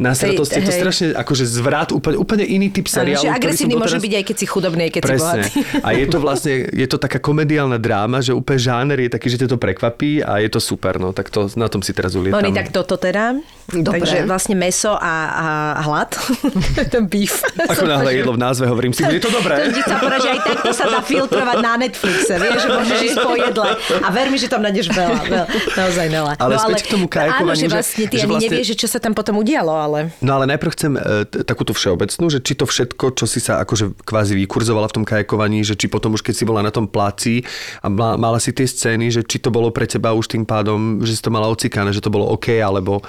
nasratosti je to strašne akože zvrat, úplne, úplne iný typ seriálu. Ano, agresívny môže teraz... byť aj keď si chudobný, aj keď Presne. si bohatý. A je to vlastne, je to taká komediálna dráma, že úplne žáner je taký, že ťa to prekvapí a je to super, no tak to, na tom si teraz ulietam. Oni tak toto teda. Dobre. Takže vlastne meso a, a hlad. ten beef. Ako náhle jedlo v názve, hovorím si, bude to dobré. To sa povedať, že aj takto sa dá filtrovať na Netflixe, vieš, že môžeš ísť po jedle. A ver mi, že tam nájdeš veľa, veľa naozaj veľa. Ale, no, ale k tomu kajakovaniu. Áno, že vlastne ty že ani vlastne... nevieš, že čo sa tam potom udialo, ale... No ale najprv chcem e, takúto všeobecnú, že či to všetko, čo si sa akože kvázi vykurzovala v tom kajakovaní, že či potom už keď si bola na tom pláci a mala si tie scény, že či to bolo pre teba už tým pádom, že si to mala ocikané, že to bolo OK, alebo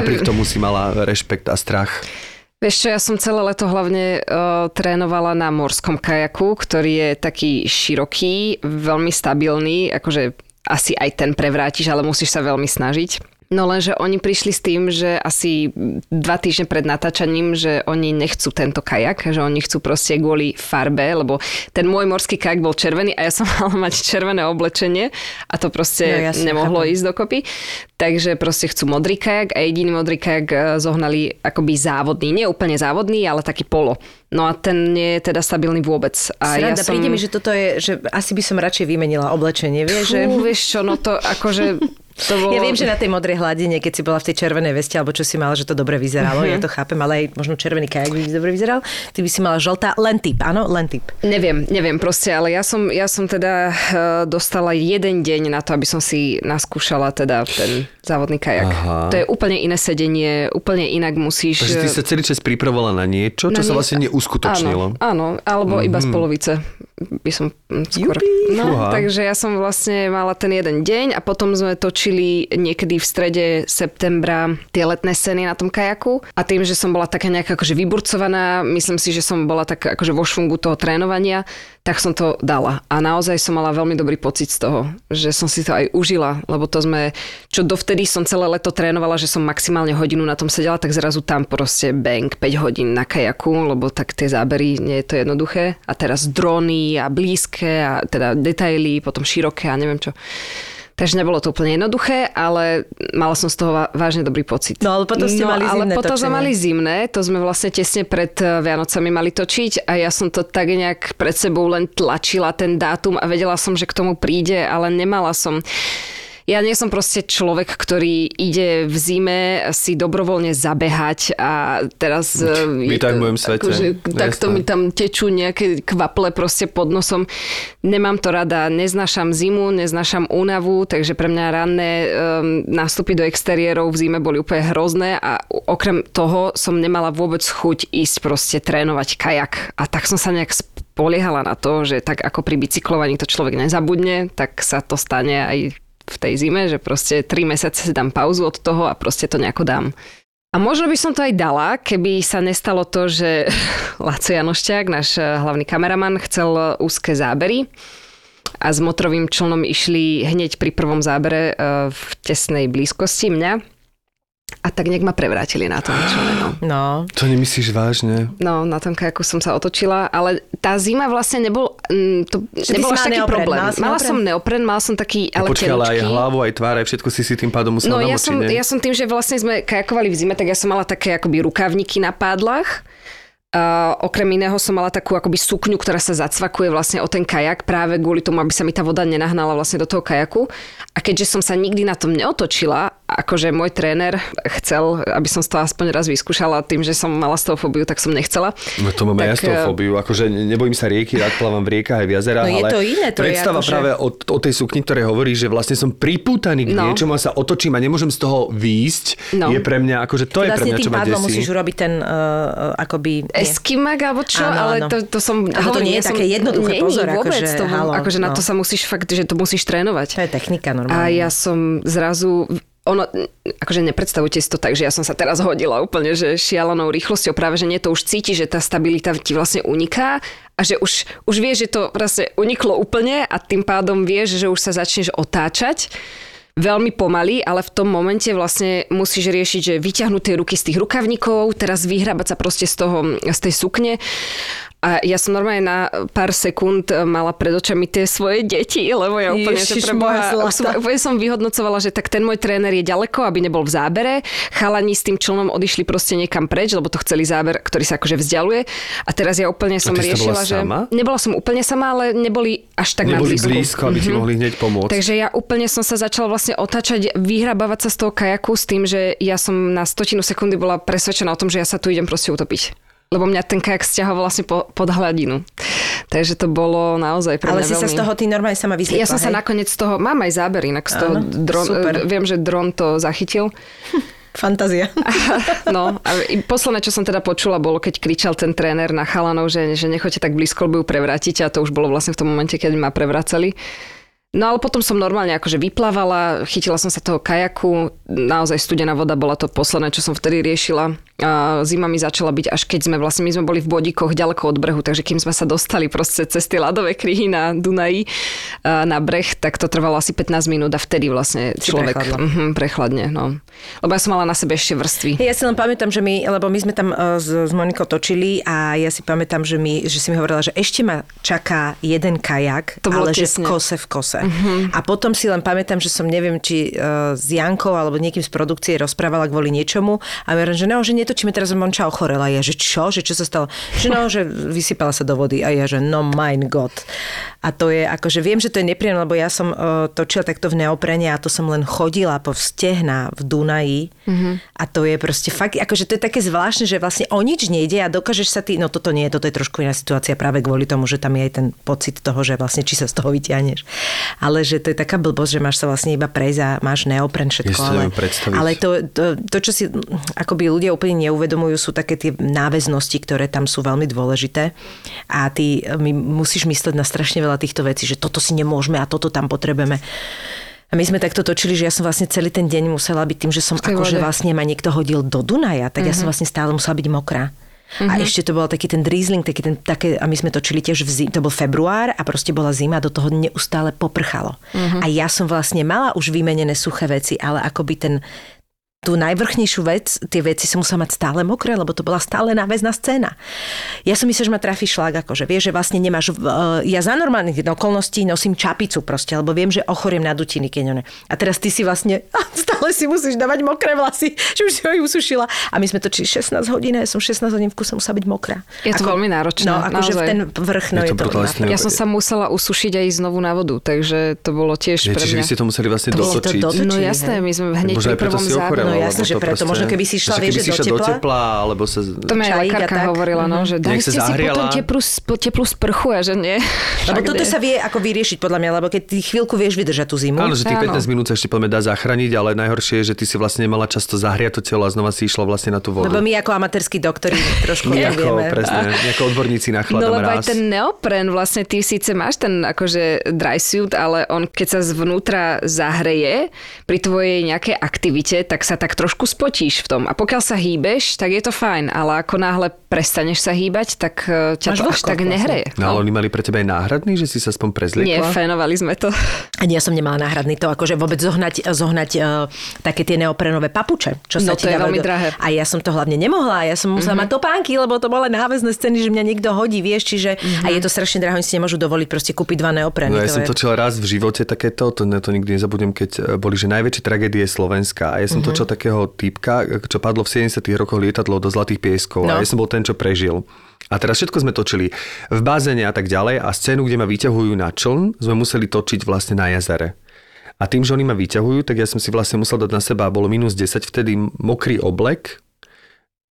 napriek tomu si mala rešpekt a strach. Vieš čo, ja som celé leto hlavne uh, trénovala na morskom kajaku, ktorý je taký široký, veľmi stabilný, akože asi aj ten prevrátiš, ale musíš sa veľmi snažiť. No lenže oni prišli s tým, že asi dva týždne pred natáčaním, že oni nechcú tento kajak, že oni chcú proste kvôli farbe, lebo ten môj morský kajak bol červený a ja som mala mať červené oblečenie a to proste no, ja nemohlo chápem. ísť dokopy. Takže proste chcú modrý kajak a jediný modrý kajak eh, zohnali akoby závodný. Nie úplne závodný, ale taký polo. No a ten nie je teda stabilný vôbec. A Sranda, ja som... príde mi, že toto je, že asi by som radšej vymenila oblečenie, vieš? Že... vieš čo, no to akože to bolo... Ja viem, že na tej modrej hladine, keď si bola v tej červenej veste, alebo čo si mala, že to dobre vyzeralo, uh-huh. ja to chápem, ale aj možno červený kajak by dobre vyzeral. Ty by si mala žltá, len typ, áno, len typ. Neviem, neviem proste, ale ja som, ja som teda uh, dostala jeden deň na to, aby som si naskúšala teda ten závodný kajak. Aha. To je úplne iné sedenie, úplne inak musíš... Takže ty sa celý čas pripravovala na niečo, čo na sa vlastne neuskutočnilo. Áno, áno alebo mm-hmm. iba z mhm. polovice by som skôr... No, takže ja som vlastne mala ten jeden deň a potom sme točili niekedy v strede septembra tie letné scény na tom kajaku a tým, že som bola taká nejaká akože vyburcovaná, myslím si, že som bola tak akože vo švungu toho trénovania, tak som to dala. A naozaj som mala veľmi dobrý pocit z toho, že som si to aj užila, lebo to sme, čo dovtedy som celé leto trénovala, že som maximálne hodinu na tom sedela, tak zrazu tam proste bang 5 hodín na kajaku, lebo tak tie zábery nie je to jednoduché. A teraz drony a blízke a teda detaily, potom široké a neviem čo. Takže nebolo to úplne jednoduché, ale mala som z toho vážne dobrý pocit. No ale potom ste no, mali zimné ale potom točenie. sme mali zimné, to sme vlastne tesne pred eh, Vianocami mali točiť a ja som to tak nejak pred sebou len tlačila ten dátum a vedela som, že k tomu príde, ale nemala som ja nie som proste človek, ktorý ide v zime si dobrovoľne zabehať a teraz... My tak v mojom svete. Akože, takto mi tam tečú nejaké kvaple proste pod nosom. Nemám to rada, neznášam zimu, neznášam únavu, takže pre mňa ranné um, nástupy do exteriérov v zime boli úplne hrozné a okrem toho som nemala vôbec chuť ísť proste trénovať kajak. A tak som sa nejak spoliehala na to, že tak ako pri bicyklovaní to človek nezabudne, tak sa to stane aj v tej zime, že proste 3 mesiace si dám pauzu od toho a proste to nejako dám. A možno by som to aj dala, keby sa nestalo to, že Laco Janošťák, náš eh, hlavný kameraman, chcel úzke zábery a s motorovým člnom išli hneď pri prvom zábere eh, v tesnej blízkosti mňa a tak nejak ma prevrátili na tom člne. No. no. To nemyslíš vážne? No, na tom kajaku som sa otočila, ale tá zima vlastne nebol, mm, to Že nebol až taký neopren, problém. Mala, mala neopren? som neopren, mala som taký ale Počkaj, ale aj hlavu, aj tvár, aj všetko si si tým pádom musela no, namočiť, ja som, ne? ja som tým, že vlastne sme kajakovali v zime, tak ja som mala také akoby rukávniky na pádlach Uh, okrem iného som mala takú akoby sukňu, ktorá sa zacvakuje vlastne o ten kajak práve kvôli tomu, aby sa mi tá voda nenahnala vlastne do toho kajaku. A keďže som sa nikdy na tom neotočila akože môj tréner chcel, aby som to aspoň raz vyskúšala tým, že som mala z toho fóbiu, tak som nechcela. No to mám aj ja z toho eh, fóbiu. Akože nebojím sa rieky, rád plávam v riekach aj v jazerách, No je ale to iné, to je predstava akože- práve o, o, tej sukni, ktoré hovorí, že vlastne som pripútaný k No. niečomu a sa otočím a nemôžem z toho výjsť, No. je pre mňa, akože to je pre vlastne mňa, čo ma desí. musíš urobiť ten uh, akoby... nie. Eskimak alebo čo, Áno, ale áno. to, to som... Ale to nie je som- také jednoduché, Není pozor, vôbec, akože, to, halo, akože na no. to sa musíš fakt, že to musíš trénovať. To je technika normálne. A ja som zrazu ono, akože nepredstavujte si to tak, že ja som sa teraz hodila úplne, že šialenou rýchlosťou, práve že nie to už cíti, že tá stabilita ti vlastne uniká a že už, už vieš, že to vlastne uniklo úplne a tým pádom vieš, že už sa začneš otáčať veľmi pomaly, ale v tom momente vlastne musíš riešiť, že vyťahnuť tie ruky z tých rukavníkov, teraz vyhrabať sa proste z toho, z tej sukne a ja som normálne na pár sekúnd mala pred očami tie svoje deti, lebo ja úplne, že Ježiš, pre moja Boha, zlatá. som, úplne som vyhodnocovala, že tak ten môj tréner je ďaleko, aby nebol v zábere. Chalani s tým člnom odišli proste niekam preč, lebo to chceli záber, ktorý sa akože vzdialuje. A teraz ja úplne som riešila, že... sama? Nebola som úplne sama, ale neboli až tak Neboli na blízku. blízko, aby ti mohli hneď pomôcť. Takže ja úplne som sa začala vlastne otáčať, vyhrabávať sa z toho kajaku s tým, že ja som na stotinu sekundy bola presvedčená o tom, že ja sa tu idem proste utopiť. Lebo mňa ten kajak stiahoval vlastne po, pod hladinu. Takže to bolo naozaj pre Ale mňa si veľmi... sa z toho ty normálne sama vyzliekla, Ja som sa hej? nakoniec z toho, mám aj záber inak z toho Áno, dron, super. viem, že dron to zachytil. Fantázia. No a posledné, čo som teda počula, bolo, keď kričal ten tréner na chalanov, že, že nechoďte tak blízko, lebo ju prevrátite a to už bolo vlastne v tom momente, keď ma prevracali. No ale potom som normálne akože vyplávala, chytila som sa toho kajaku, naozaj studená voda bola to posledné, čo som vtedy riešila. A zima mi začala byť až keď sme vlastne, my sme boli v bodíkoch ďaleko od brehu, takže kým sme sa dostali proste cez tie ľadové kryhy na Dunaji a na breh, tak to trvalo asi 15 minút a vtedy vlastne človek mhm, prechladne. No. Lebo ja som mala na sebe ešte vrstvy. Ja si len pamätám, že my, lebo my sme tam uh, s, s Monikou točili a ja si pamätám, že, mi, že si mi hovorila, že ešte ma čaká jeden kajak, To bolo ale že v tesne. kose v kose. Uh-huh. A potom si len pamätám, že som neviem, či uh, s Jankou alebo niekým z produkcie rozprávala kvôli niečomu a hovorím, že no, že netočíme teraz, Monča ochorela. Ja, že čo? Že čo sa stalo? Že no, že vysypala sa do vody a ja, že no mein Gott. A to je akože, viem, že to je nepríjemné, lebo ja som uh, točila takto v neoprene a to som len chodila po stehna v Dunaji mm-hmm. a to je proste fakt, akože to je také zvláštne, že vlastne o nič nejde a dokážeš sa ty, no toto nie, toto je trošku iná situácia práve kvôli tomu, že tam je aj ten pocit toho, že vlastne či sa z toho vyťahneš. Ale že to je taká blbosť, že máš sa vlastne iba prejsť a máš neopren všetko. Ale, ale to, to, to, čo si akoby ľudia úplne neuvedomujú, sú také tie náväznosti, ktoré tam sú veľmi dôležité a ty my musíš mysleť na strašne veľa týchto vecí, že toto si nemôžeme a toto tam potrebujeme. A my sme takto točili, že ja som vlastne celý ten deň musela byť tým, že som akože vlastne ma niekto hodil do Dunaja, tak mm-hmm. ja som vlastne stále musela byť mokrá. A ešte to bol taký ten drizzling, taký ten, také, a my sme točili tiež v zim, to bol február a proste bola zima, do toho neustále poprchalo. A ja som vlastne mala už vymenené suché veci, ale akoby ten, tú najvrchnejšiu vec, tie veci som musela mať stále mokré, lebo to bola stále náväzná scéna. Ja som myslela, že ma trafí šlak, akože vieš, že vlastne nemáš, uh, ja za normálnych okolností nosím čapicu proste, lebo viem, že ochoriem na dutiny, keď. A teraz ty si vlastne, stále si musíš dávať mokré vlasy, že už si ho usušila. A my sme točili 16 hodín ja som 16 hodín v kuse musela byť mokrá. Je to veľmi náročné, No, akože v ten vrch, no Je je, to Ja som sa musela usušiť aj znovu na vodu, takže to bolo tiež Je, pre čiže mňa... vy ste to museli vlastne To bolo to dotočiť. do- No jasné, my sme hneď pri prvom No to že preto. Možno keby si išla, vieš, že do išla do tepla. tepla, alebo sa... To mi aj lekárka hovorila, no, že Nech dali ste si potom teplú, teplú sprchu a že nie. Lebo Však toto sa vie ako vyriešiť podľa mňa, lebo keď ty chvíľku vieš vydržať tú zimu. Áno, že tých Áno. 15 minút sa ešte poďme dá zachrániť, ale najhoršie je, že ty si vlastne nemala často zahriať to telo a znova si išla vlastne na tú vodu. Lebo my ako amatérskí doktori trošku My nevieme. ako, presne, ako odborníci na chlad No lebo aj ten neopren, vlastne ty síce máš ten akože dry suit, ale on keď sa zvnútra zahreje pri tvojej nejakej aktivite, tak sa tak trošku spotíš v tom. A pokiaľ sa hýbeš, tak je to fajn, ale ako náhle prestaneš sa hýbať, tak eh, ťa Máš to až tak vlastne. nehreje. No ale oni mali pre teba aj náhradný, že si sa aspoň prezliekla? Nie, fénovali sme to. Ani ja som nemala náhradný to, akože vôbec zohnať, zohnať uh, také tie neoprenové papuče, čo sa No, ti to je veľmi do- drahé. A ja som to hlavne nemohla, ja som musela mm-hmm. mať topánky, lebo to boli náväzné scény, že mňa niekto hodí, vieš, čiže mm-hmm. a je to strašne drahé, oni si nemôžu dovoliť proste kúpiť dva neopreny. No ja to som je... točil raz v živote takéto, to, to nikdy nezabudnem, keď e, boli, že najväčšie tragédie Slovenska. A ja som Mhm. točil takého typka, čo padlo v 70 rokoch lietadlo do Zlatých pieskov. No. A ja som bol ten, čo prežil. A teraz všetko sme točili v bazéne a tak ďalej a scénu, kde ma vyťahujú na čln, sme museli točiť vlastne na jazere. A tým, že oni ma vyťahujú, tak ja som si vlastne musel dať na seba, bolo minus 10, vtedy mokrý oblek.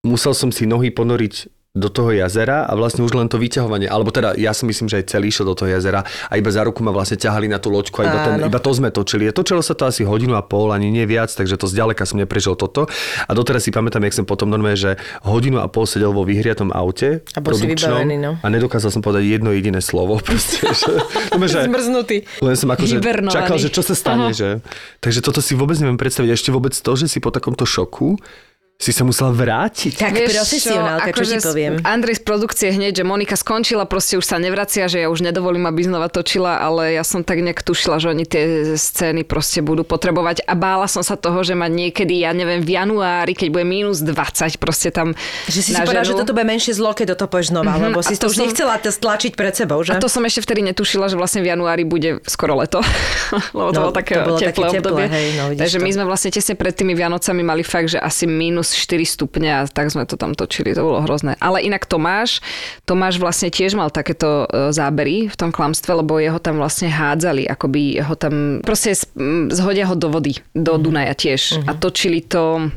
Musel som si nohy ponoriť do toho jazera a vlastne už len to vyťahovanie, alebo teda ja si myslím, že aj celý išiel do toho jazera a iba za ruku ma vlastne ťahali na tú loďku a iba, ten, iba to sme točili. Točilo sa to asi hodinu a pol, ani nie viac, takže to zďaleka som neprežil toto. A doteraz si pamätám, jak som potom normálne, že hodinu a pol sedel vo vyhriatom aute A bol si vybavený, no. a nedokázal som povedať jedno jediné slovo. Proste, že, no, že, Zmrznutý. len som akože čakal, že čo sa stane. Že, takže toto si vôbec neviem predstaviť. Ešte vôbec to, že si po takomto šoku si sa musela vrátiť. Tak profesionálka, čo, ti akože poviem. Andrej z produkcie hneď, že Monika skončila, proste už sa nevracia, že ja už nedovolím, aby znova točila, ale ja som tak nejak tušila, že oni tie scény proste budú potrebovať a bála som sa toho, že ma niekedy, ja neviem, v januári, keď bude minus 20, proste tam Že si si povedala, že toto bude menšie zlo, keď do toho povieš znova, Mhm, lebo si to to už som- nechcela stlačiť pred sebou, že? A to som ešte vtedy netušila, že vlastne v januári bude skoro leto. Lebo to No, bolo také to bolo také teplé teplé, obdobie. hej, no, Takže to. my sme vlastne tesne pred tými Vianocami mali fakt, že asi minus 4 stupne a tak sme to tam točili. To bolo hrozné. Ale inak Tomáš, Tomáš vlastne tiež mal takéto e, zábery v tom klamstve, lebo jeho tam vlastne hádzali, akoby ho tam proste zhodia ho do vody, do Mhm. Dunaja tiež. A točili to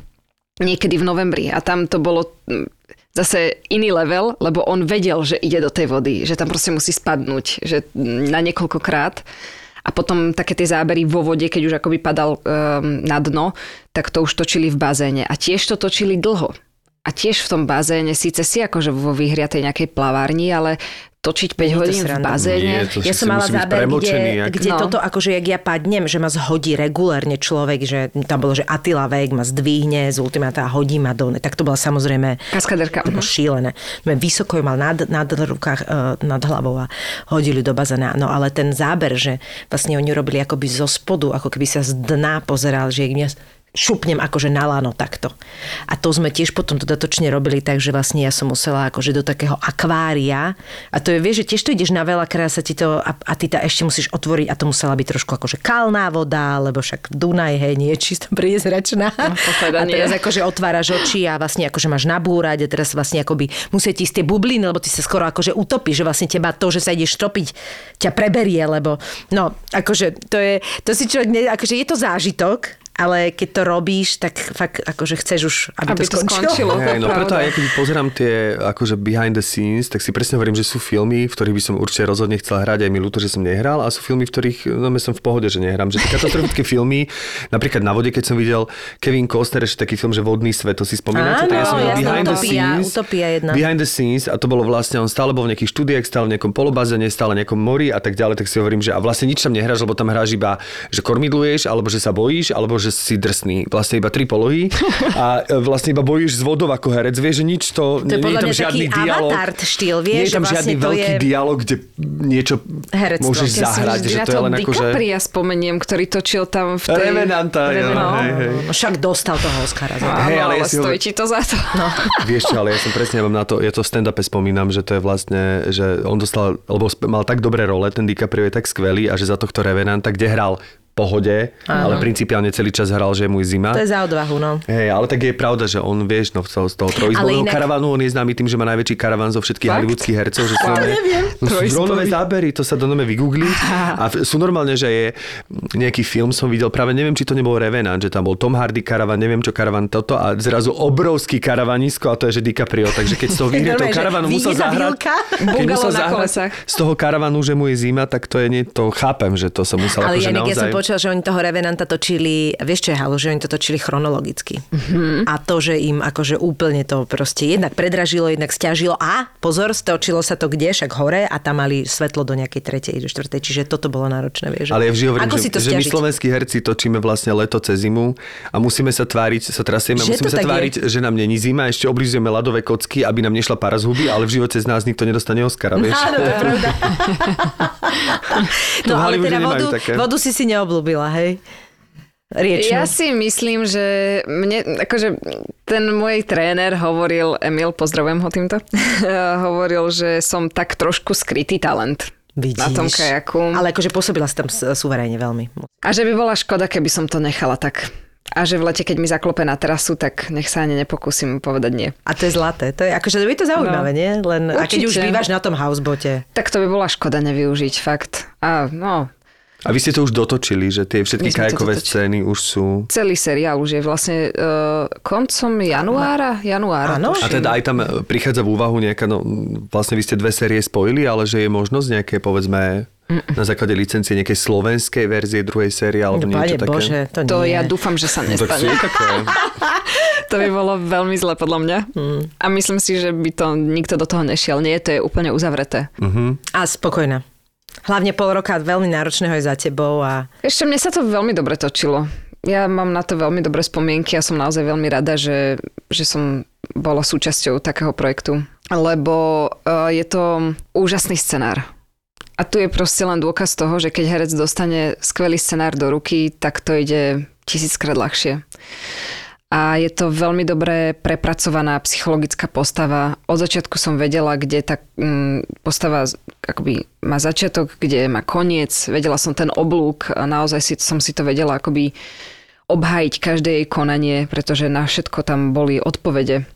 niekedy v novembri a tam to bolo mm, zase iný level, lebo on vedel, že ide do tej vody, že tam proste musí spadnúť, že mm, na niekoľkokrát. A potom také tie zábery vo vode, keď už akoby padal um, na dno, tak to už točili v bazéne. A tiež to točili dlho. A tiež v tom bazéne, síce si akože vo vyhriatej nejakej plavárni, ale točiť 5 Nie je to hodín v bazéne. Nie, to ja si som mala záber, kde, jak- kde No. toto, akože jak ja padnem, že ma zhodí regulérne človek, že tam bolo, že Attila Vek ma zdvihne z ultimáta a hodí ma do... Tak to bola samozrejme Kaskaderka. to bolo šílené. Vysoko ju mal nad, nad rukách, e, nad hlavou a hodili do bazéna. No ale ten záber, že vlastne oni robili akoby zo spodu, ako keby sa z dna pozeral, že ich mňa šupnem akože na lano takto. A to sme tiež potom dodatočne robili tak, že vlastne ja som musela akože do takého akvária a to je, vieš, že tiež to ideš na veľa krát sa ti to a, a ty to ešte musíš otvoriť a to musela byť trošku akože kalná voda, lebo však Dunaj, hej, nie je čisto priezračná. No, a teraz akože otváraš oči a vlastne akože máš nabúrať a teraz vlastne akoby musia ti ísť tie bubliny, lebo ty sa skoro akože utopíš, že vlastne teba to, že sa ideš topiť, ťa preberie, lebo no, akože to je, to si človek, akože je to zážitok, ale keď to robíš, tak fakt akože chceš už, aby, Aby to to skončilo. skončilo. Hej, no Pravda. preto aj keď pozerám tie akože behind the scenes, tak si presne hovorím, že sú filmy, v ktorých by som určite rozhodne chcel hrať, aj mi ľúto, že som nehral, a sú filmy, v ktorých no, som v pohode, že nehrám. Že katastrofické filmy, napríklad na vode, keď som videl Kevin Costner, ešte taký film, že Vodný svet, to si spomínate? Tak ja som jasné, behind the Utopia, scenes. Utopia jedna. Behind the scenes a to bolo vlastne, on stále bol v nejakých štúdiách, stále v nejakom polobazene, stále v nejakom mori a tak ďalej, tak si hovorím, že a vlastne nič tam nehráš, lebo tam hráš iba, že kormidluješ, alebo že sa bojíš, alebo že si drsný. Vlastne iba tri polohy a e, vlastne iba bojíš z vodou ako herec. Vieš, že nič to, To je nie podľa je tam mňa žiadny taký dialog. avatar štýl, vieš, nie je tam vlastne žiadny to veľký je- dialog, kde niečo Herectvo. môžeš Ja si zahrať, že to je len ako, že... DiCapria spomeniem, ktorý točil tam v tej... Revenanta, jo, Revenant. hej, hej. No, však dostal toho Oscara. Áno, Hej, ale ale, ja stojí ti to za to. No. Vieš čo, ale ja som presne mám na to, ja to v stand-upe spomínam, že to je vlastne, že on dostal, lebo mal tak dobré role, ten DiCaprio je tak skvelý a že za tohto Revenanta, kde hral pohode, ale principiálne celý čas hral, že je môj zima. To je za odvahu, no. Hej, ale tak je pravda, že on, vieš, no z toho, z toho trojizbového inak- karavanu, on je známy tým, že má najväčší karavan zo všetkých Fakt? hollywoodských hercov. Že sú normálne- neviem. No, dronové zábery, to sa do nome vygoogli. A sú normálne, že je nejaký film som videl, práve neviem, či to nebol Revenant, že tam bol Tom Hardy karavan, neviem čo karavan toto a zrazu obrovský karavanisko a to je, že DiCaprio. Takže keď toho vyhrie toho karavanu musel zahrať, keď musel zahrať z toho karavanu, že mu je zima, tak to je, nie, to chápem, že to som musel Ale akože naozaj... počula, že oni toho Revenanta točili, vieš čo je halu, že oni to točili chronologicky. Mhm. A to, že im akože úplne to proste jednak predražilo, jednak stiažilo a pozor, stočilo sa to kde, však hore a tam mali svetlo do nejakej tretej, do štvrtej, čiže toto bolo náročné, vieš. Ale ja vždy hovorím, Ako že, si to že my slovenskí herci točíme vlastne leto cez zimu a musíme sa tváriť, sa trasieme, Že musíme sa tváriť, že nám není zima, ešte oblížujeme ľadové kocky, aby nám nešla para z huby, ale v živote z nás nikto nedostane Oscara, vieš. Áno, to je pravda. No ale teda vodu, také. vodu si si neoblúbila, hej? Riečnú. Ja si myslím, že mne, akože ten môj tréner hovoril, Emil, pozdravujem ho týmto, hovoril, že som tak trošku skrytý talent. Vidíš. Na tom kajaku. Ale akože pôsobila si tam s- suverénne veľmi. A že by bola škoda, keby som to nechala tak. A že v lete, keď mi zaklope na terasu, tak nech sa ani nepokúsim povedať nie. A to je zlaté. To je, akože je to zaujímavé, No. nie? Len, a keď už Určite. bývaš na tom housebote. Tak to by bola škoda nevyužiť, fakt. A no, A vy ste to už dotočili, že tie všetky My sme to kajakové dotočili. scény už sú... Celý seriál už je vlastne uh, koncom januára. januára Áno. A teda aj tam e, prichádza v úvahu nejaká, no vlastne vy ste dve série spojili, ale že je možnosť nejaké, povedzme, na základe licencie nejakej slovenskej verzie druhej série alebo No, niečo Pane také. Bože, to, To nie. ja dúfam, že sa No, tak nestane. To by bolo veľmi zle podľa mňa. A myslím si, že by to nikto do toho nešiel. Nie, to je úplne uzavreté. A spokojná. Hlavne pol roka veľmi náročného je za tebou a Ešte mne sa to veľmi dobre točilo. Ja mám na to veľmi dobré spomienky a som naozaj veľmi rada, že, že som bola súčasťou takého projektu. Lebo uh, je to úžasný scenár. A tu je proste len dôkaz toho, že keď herec dostane skvelý scenár do ruky, tak to ide tisíckrát ľahšie. A je to veľmi dobre prepracovaná psychologická postava. Od začiatku som vedela, kde tá mm, postava akoby má začiatok, kde má koniec. Vedela som ten oblúk a naozaj si, som si to vedela akoby obhájiť každé jej konanie, pretože na všetko tam boli odpovede.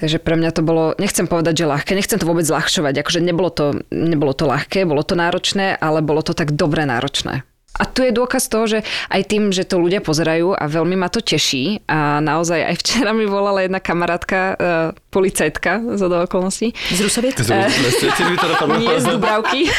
Takže pre mňa to bolo, nechcem povedať, že ľahké, nechcem to vôbec zľahčovať, akože nebolo to, nebolo to ľahké, bolo to náročné, ale bolo to tak dobre náročné. A tu je dôkaz toho, že aj tým, že to ľudia pozerajú a veľmi ma to teší a naozaj aj včera mi volala jedna kamarátka, uh, policajtka z okolností, z Rusoviec? Dopadlo. nie z Dubravky.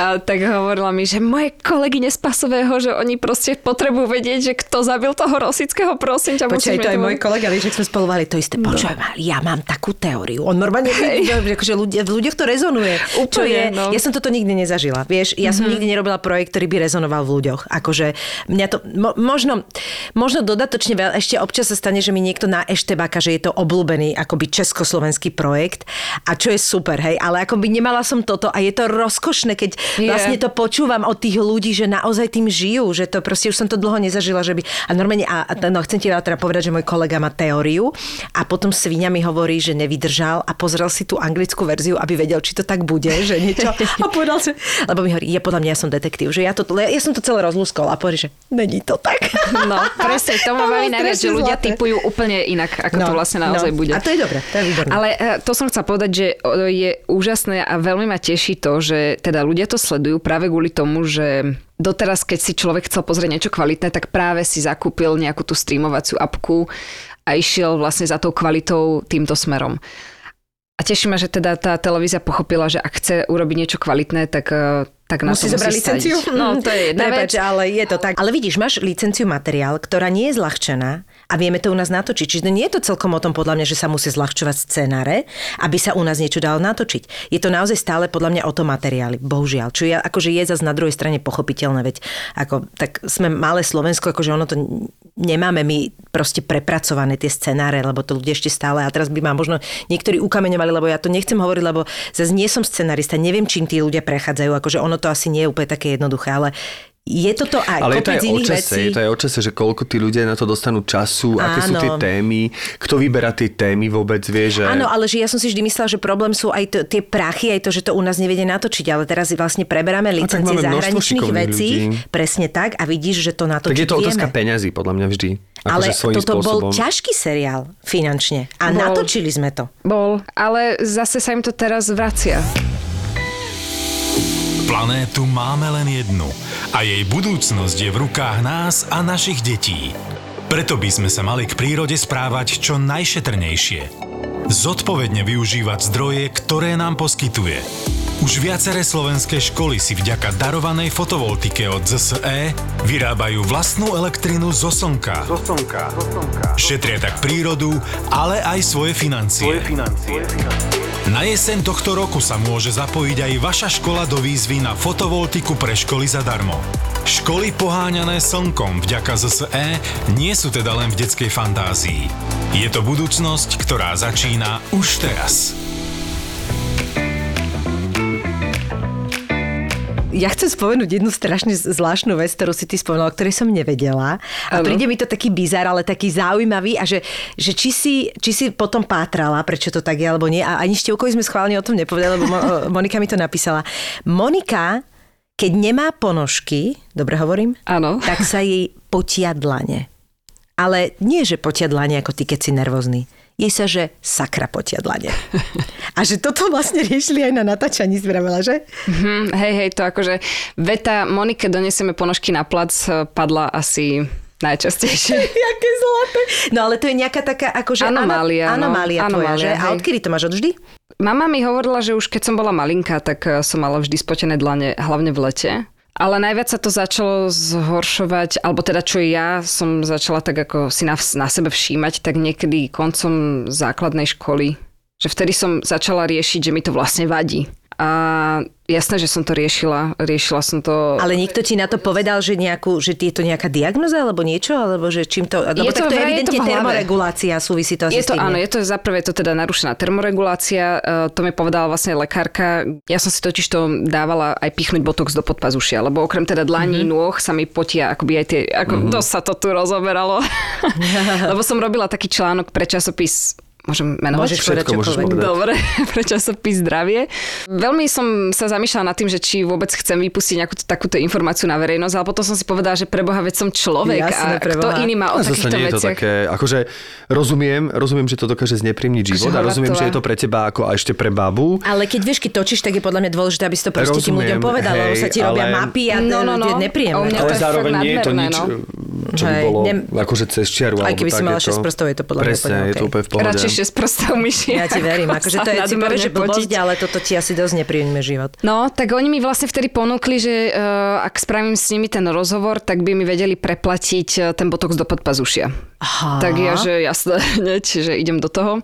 a tak hovorila mi, že moje kolegy z Pasového, že oni proste potrebujú vedieť, že kto zabil toho Rosického, prosím ťa. Počkaj, to aj môj kolega, vieš, že sme spolovali to isté. Počkaj, ma, ja mám takú teóriu. On normálne, že akože ľudia, v ľuďoch to rezonuje. čo Úplne, je, no. ja som toto nikdy nezažila. Vieš, ja som nikdy nerobila projekt, ktorý by rezonoval v ľuďoch. Akože mňa to, mo, možno, možno dodatočne veľa, ešte občas sa stane, že mi niekto na eštebáka, že je to obľúbený akoby československý projekt a čo je super, hej, ale akoby nemala som toto a je to rozkošné, keď Je. vlastne to počúvam od tých ľudí, že naozaj tým žijú, že to proste už som to dlho nezažila, že by... A normálne, a, a no, chcem ti teda povedať, že môj kolega má teóriu a potom svíňa mi hovorí, že nevydržal a pozrel si tú anglickú verziu, aby vedel, či to tak bude, že niečo. A povedal si, lebo mi hovorí, ja podľa mňa ja som detektív, že ja, to, ja som to celé rozlúskol a povedal, že není to tak. No, presne, to ma baví najviac, že ľudia zlaté. typujú úplne inak, ako to vlastne naozaj bude. No, A to je dobré, to je výborné. Ale e, to som chcela povedať, že je úžasné a veľmi ma teší to, že teda ľudia to sledujú práve kvôli tomu, že doteraz, keď si človek chcel pozrieť niečo kvalitné, tak práve si zakúpil nejakú tú streamovaciu apku a išiel vlastne za tou kvalitou týmto smerom. A teší ma, že teda tá televízia pochopila, že ak chce urobiť niečo kvalitné, tak, e, tak na Musí to zobrať musí licenciu? No, to je Prepač, ale je to tak. Ale vidíš, máš licenciu materiál, ktorá nie je zľahčená a vieme to u nás natočiť. Čiže nie je to celkom o tom podľa mňa, že sa musí zľahčovať scenáre, aby sa u nás niečo dalo natočiť. Je to naozaj stále podľa mňa o tom materiáli. Bohužiaľ. Čo je, akože je zase na druhej strane pochopiteľné, veď ako, tak sme malé Slovensko, akože ono to nemáme my proste prepracované tie scenáre, lebo to ľudia ešte stále, a teraz by ma možno niektorí ukameňovali, lebo ja to nechcem hovoriť, lebo zase nie som scenarista, neviem, čím tí ľudia prechádzajú, akože ono to asi nie je úplne také jednoduché, ale je toto aj Ale je to aj o iných čase, vecí. je to aj o čase, že koľko tí ľudia na to dostanú času, aké sú tie Áno. témy, kto vyberá tie témy vôbec, vie, že... Áno, ale že ja som si vždy myslela, že problém sú aj to, tie prachy, aj to, že to u nás nevedia natočiť, ale teraz vlastne preberáme licencie zahraničných vecí, ľudí. presne tak, a vidíš, že to natočiť tak je to otázka vieme. peňazí, podľa mňa vždy. Ale Akože svojím toto bol spôsobom. ťažký seriál finančne a Bol. natočili sme to. Bol, ale zase sa im to teraz vracia. Planétu máme len jednu a jej budúcnosť je v rukách nás a našich detí. Preto by sme sa mali k prírode správať čo najšetrnejšie. Zodpovedne využívať zdroje, ktoré nám poskytuje. Už viaceré slovenské školy si vďaka darovanej fotovoltike od ZSE vyrábajú vlastnú elektrinu zo slnka. Šetria tak prírodu, ale aj svoje financie. Na jeseň tohto roku sa môže zapojiť aj vaša škola do výzvy na fotovoltiku pre školy zadarmo. Školy poháňané slnkom vďaka ZSE nie sú teda len v detskej fantázii. Je to budúcnosť, ktorá začína už teraz. Ja chcem spomenúť jednu strašne zvláštnu vec, ktorú si ty spomenula, o ktorej som nevedela. A Áno. príde mi to taký bizar, ale taký zaujímavý a že, že či, si, či si potom pátrala, prečo to tak je, alebo nie. A ani Števkovi sme schválne o tom nepovedali, lebo Mo- Monika mi to napísala. Monika, keď nemá ponožky, dobre hovorím, Áno. tak sa jej potia dlane. Ale nie, že potia dlane ako ty, keď si nervózny. Jej sa, že sakra potia dlane. A že toto vlastne riešili aj na natáčaní, si vravela, že? Hm, hej, hej, to akože veta Monike donesieme ponožky na plac eh, padla asi najčastejšie. Jaké zlaté. No ale to je nejaká taká akože... Anomália, ano- no. Anomália tvoja, Anomália, že? A hej. odkedy to máš od vždy? Mama mi hovorila, že už keď som bola malinká, tak eh, som mala vždy spotené dlane, hlavne v lete. Ale najviac sa to začalo zhoršovať, alebo teda čo ja som začala tak ako si na, na sebe všímať, tak niekedy koncom základnej školy, že vtedy som začala riešiť, že mi to vlastne vadí. A jasné, že som to riešila. Riešila som to... Ale niekto ti na to povedal, že, nejakú, že je to nejaká diagnoza alebo niečo? Alebo že čím to... Lebo Je to tak to je vraj, je to evidentne termoregulácia, súvisí to asi Je s to tým. áno, je to za prvé to teda narušená termoregulácia, e, to mi povedala vlastne lekárka. Ja som si totiž to dávala aj pichnúť botox do podpazušia, lebo okrem teda dlaní, mm-hmm. nôh sa mi potia akoby aj tie, ako mm-hmm. dosť sa to tu rozoberalo. lebo som robila taký článok pre časopis Môžem menovať? Môžeš Všetko môžeš povedať. Dobre, pre časopis zdravie. Veľmi som sa zamýšľala nad tým, že či vôbec chcem vypustiť nejakú takúto informáciu na verejnosť, ale potom som si povedala, že preboha, veď som človek Jasné, a preboha. kto iný má o zase takýchto nie je to také, akože rozumiem, rozumiem, že to dokáže zneprímniť život a rozumiem, že je to pre teba ako a ešte pre babu. Ale keď vieš, keď točíš, tak je podľa mňa dôležité, aby si to proste tým ľuďom Rozumiem, povedal, lebo sa ti robia ale- mapy a No, no, no. nepríjemné. Ale zároveň nie je to nič, no. čo by bolo akože cez čiaru. Aj keby si mala takéto. 6 prstov, je to podľa mňa Presne, úplne je to okej. úplne v pohode. Radšej 6 prstov myši. Ja ti verím, akože to je povie, že blbosť, ale toto ti asi dosť nepríjemne život. No, tak oni mi vlastne vtedy ponúkli, že uh, ak spravím s nimi ten rozhovor, tak by mi vedeli preplatiť uh, ten botox do podpazušia. Aha. Tak ja, že jasné, hneď, že idem do toho.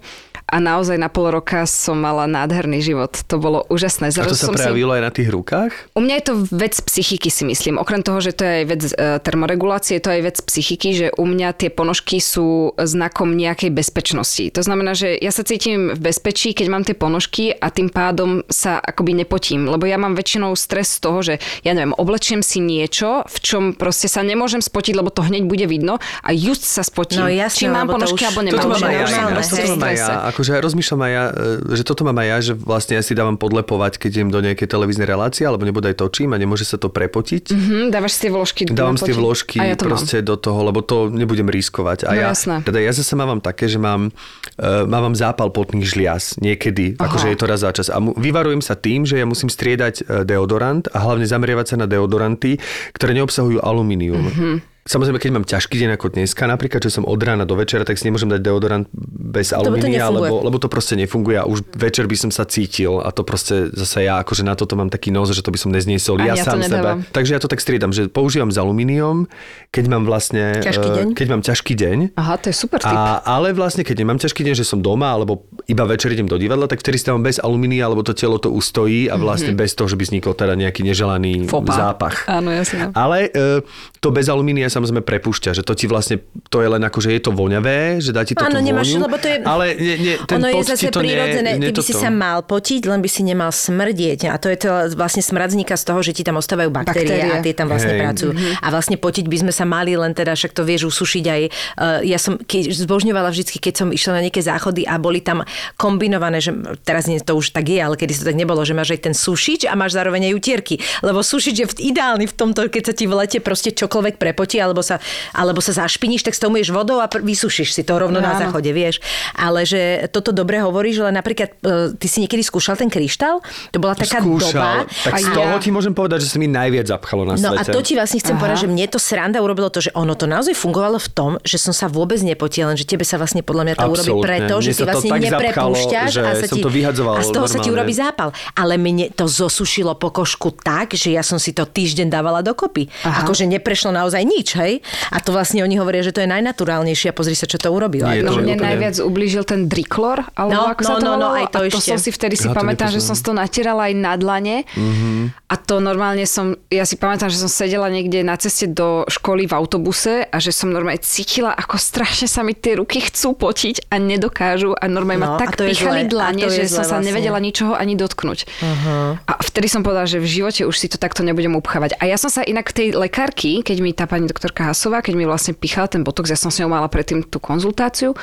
A naozaj na pol roka som mala nádherný život. To bolo úžasné. A to Zrazu sa som si... prejavilo aj na tých rukách? U mňa je to vec psychiky, si myslím. Okrem toho, že to je aj vec e, termoregulácie, je to aj vec psychiky, že u mňa tie ponožky sú znakom nejakej bezpečnosti. To znamená, že ja sa cítim v bezpečí, keď mám tie ponožky a tým pádom sa akoby nepotím. Lebo ja mám väčšinou stres z toho, že ja neviem, oblečiem si niečo, v čom proste sa nemôžem spotiť, lebo to hneď bude vidno a just sa spotím. No jasné, Či mám ponožky, už- alebo nemám. Toto mám že aj ja, toto mám aj ja. Akože rozmýšľam aj ja, e, že toto mám aj ja, že vlastne ja si dávam podlepovať, keď idem do nejakej televíznej relácie, alebo nebodaj točím a nemôže sa to prepotiť. Hm, dávaš si tie vložky. Dávam si tie vložky ja to mám. proste do toho, lebo to nebudem riskovať. A No ja, jasné. teda ja zase mávam také, že mám, uh, mávam zápal potných žliaz niekedy, Aha. akože je to raz za čas. A mu, vyvarujem sa tým, že ja musím striedať e, deodorant a hlavne zameriavať sa na deodoranty, ktoré neobsahujú alumínium. Mhm. Samozrejme, keď mám ťažký deň ako dneska, napríklad, že som od rána do večera, tak si nemôžem dať deodorant bez alumínia, lebo, lebo to proste nefunguje a už večer by som sa cítil a to proste zase ja akože na toto mám taký nos, že to by som nezniesol ja, ja sám nedávam. sebe. Takže ja to tak striedam, že používam s alumíniom, keď mám vlastne... Ťažký eh, deň? Keď mám ťažký deň. Aha, to je super tip. A, ale vlastne, keď nemám ťažký deň, že som doma, alebo iba večer idem do divadla, tak vtedy stávam bez alumínia, lebo to telo to ustojí a vlastne Mhm. bez toho, že by vznikol teda nejaký neželaný pas. zápach. Áno, jasne. Ale e, to bez alumínia samozrejme prepúšťa, že to ti vlastne, to je len ako, že je to voňavé, že dá ti to Áno, nemáš, vôňu, lebo to je... ale nie, nie, ten ono je zase to prirodzené, nie, nie ty by si sa mal potiť, len by si nemal smrdieť. A to je to vlastne smrad z toho, že ti tam ostávajú baktérie, Baktérie. a tie tam vlastne Hej. pracujú. A vlastne potiť by sme sa mali len teda, však to vieš usušiť aj. Uh, ja som keď zbožňovala vždycky, keď som išla na nejaké záchody a boli tam kombinované, že teraz nie, to už tak je, ale kedy to tak nebolo, že máš aj ten sušič a máš zároveň aj utierky. Lebo sušič je v- ideálny v tomto, keď sa ti v lete proste čokoľvek prepotí, alebo sa, alebo sa zašpiníš, tak s tou ješ vodou a pr- vysušíš si to rovno na Áno. záchode, vieš. Ale že toto dobre hovoríš, ale napríklad e, ty si niekedy skúšal ten kryštál? To bola taká Skúšal, doba. tak A z ja- toho ti môžem povedať, že sa mi najviac zapchalo na No a svete. to ti vlastne chcem Aha. povedať, že mne to sranda urobilo to, že ono to naozaj fungovalo v tom, že som sa vôbec nepotila, len že tebe sa vlastne podľa mňa to urobí Absolútne. preto, že Mne si vlastne neprepúšťaš že a, sa som ti, to a z toho sa ti normálne. urobí zápal. Ale mne to zosušilo pokožku tak, že ja som si to týždeň dávala dokopy. Aha. Akože neprešlo naozaj nič, hej? A to vlastne oni hovoria, že to je najnaturálnejšie a pozri sa, čo to urobilo. Nie, No to je mne úplne- najviac ublížil ten driklor, alebo No, ako no, sa to no, no, aj to a to ešte. som si vtedy si Ja to pamätám, že som si to natierala aj na dlane. Mm-hmm. A to normálne som, ja si pamätám, že som sedela niekde na ceste do školy v autobuse a že som normálne cítila, ako strašne sa mi tie ruky chcú potiť a nedokážu a normálne No, ma tak to je pichali dlane, to je že som sa vlastne. nevedela ničoho ani dotknúť. Uh-huh. A vtedy som povedala, že v živote už si to takto nebudem upchávať. A ja som sa inak tej lekárky, keď mi tá pani doktorka Hasová, keď mi vlastne pichala ten botox, ja som s ňou mala predtým tú konzultáciu,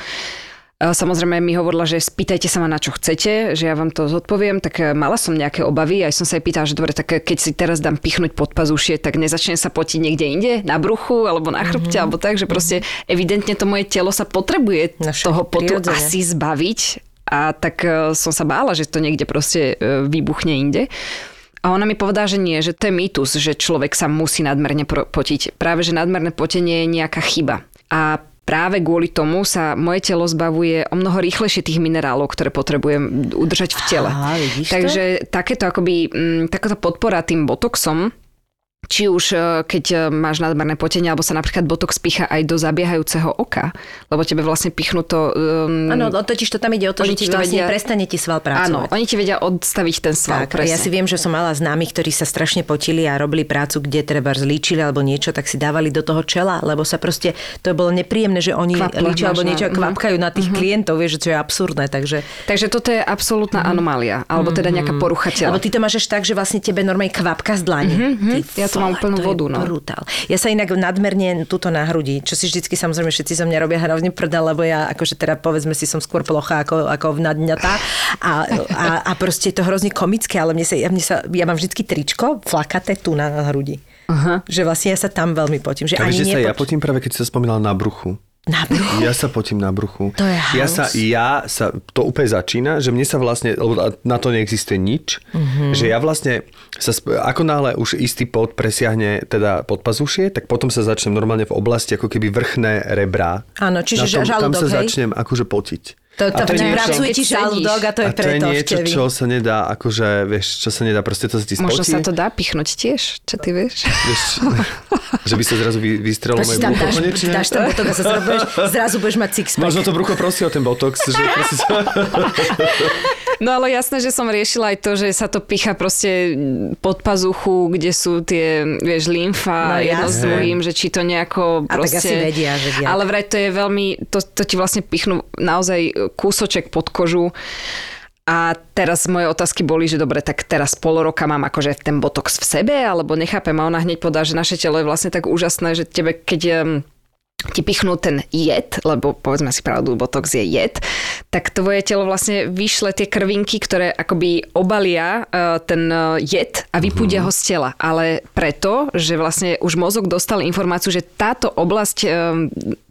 Samozrejme mi hovorila, že spýtajte sa ma na čo chcete, že ja vám to zodpoviem, tak e, mala som nejaké obavy, aj som sa jej pýtala, že dobre, tak e, keď si teraz dám pichnúť pod pazušie, tak nezačne sa potiť niekde inde, na bruchu alebo na chrbte, mm-hmm. alebo tak, že proste evidentne to moje telo sa potrebuje však toho potu prirodzene. asi zbaviť a tak e, som sa bála, že to niekde proste vybuchne inde. A ona mi povedala, že nie, že to je mýtus, že človek sa musí nadmerne potiť. Práve, že nadmerné potenie je nejaká chyba. A práve kvôli tomu sa moje telo zbavuje o mnoho rýchlejšie tých minerálov, ktoré potrebujem udržať v tele. To? Takže takéto akoby, m, takáto podpora tým botoxom, či už e, keď e, máš nadmerné potenie, alebo sa napríklad botox pícha aj do zabiehajúceho oka, lebo tebe vlastne pichnú to... Um, Áno, no, totiž to tam ide o to, že ti vlastne vedia- prestane ti sval pracovať. Áno, oni ti vedia odstaviť ten sval. Tak, ja si viem, že som mala známych, ktorí sa strašne potili a robili prácu, kde treba zlíčili alebo niečo, tak si dávali do toho čela, lebo sa proste, to bolo nepríjemné, že oni líčia alebo na- niečo a mhm. kvapkajú na tých klientov, vieš, že čo je absurdné, takže... Takže toto je absolútna anomália, alebo teda nejaká porucha tela. Lebo ty to máš až tak, že vlastne tebe normálne kvapka z dlani. Ty Ja to mám úplnú je vodu, no. Brutál. Ja sa inak nadmerne tuto na hrudi, čo si vždycky samozrejme všetci zo mňa robia hrozne prdel, lebo ja akože teda povedzme si som skôr plocha ako, ako nadňatá a, a, a proste je to hrozne komické, ale mne sa, ja, mne sa, ja mám vždycky tričko flakaté tu na hrudi. Uh-huh. Že vlastne ja sa tam veľmi potím. Že A vieš, ani že sa nepoč- ja potím práve, keď si sa spomínal na bruchu. Na bruchu. Ja sa potím na bruchu. To je ja sa, ja sa, to úplne začína, že mne sa vlastne, lebo na to neexistuje nič, Mhm. mm-hmm. že ja vlastne, sa, ako náhle už istý pot presiahne teda podpazušie, tak potom sa začnem normálne v oblasti ako keby vrchné rebrá. Áno, čiže Na tom, tam žalúdok, sa hej? začnem akože potiť. To, to, A to pracuje ti žalúdok a to je a to je preto niečo, vtedy. čo sa nedá, akože, vieš, čo sa nedá, proste to sa ti Možno spotí. sa to dá pichnúť tiež, čo ty vieš? Vieš, že by sa zrazu vy, si moje brucho dáš, konečne. dáš tam botok a zrazu budeš, zrazu budeš mať six Možno to brucho prosí o ten botox, že proste sa... No ale jasné, že som riešila aj to, že sa to picha proste pod pazuchu, kde sú tie, vieš, lymfa No, jedno s druhým, že či to nejako A tak proste... asi vedia, že diak. Ale vraj to je veľmi, to, to ti vlastne pichnú naozaj kúsoček pod kožu. A teraz moje otázky boli, že dobre, tak teraz pol roka mám akože ten botox v sebe, alebo nechápem. A ona hneď podá, že naše telo je vlastne tak úžasné, že tebe, keď ti pichnú ten jed, lebo povedzme si pravdu, botox je jed, tak tvoje telo vlastne vyšle tie krvinky, ktoré akoby obalia uh, ten uh, jed a vypúdia ho z tela. Ale preto, že vlastne už mozog dostal informáciu, že táto oblasť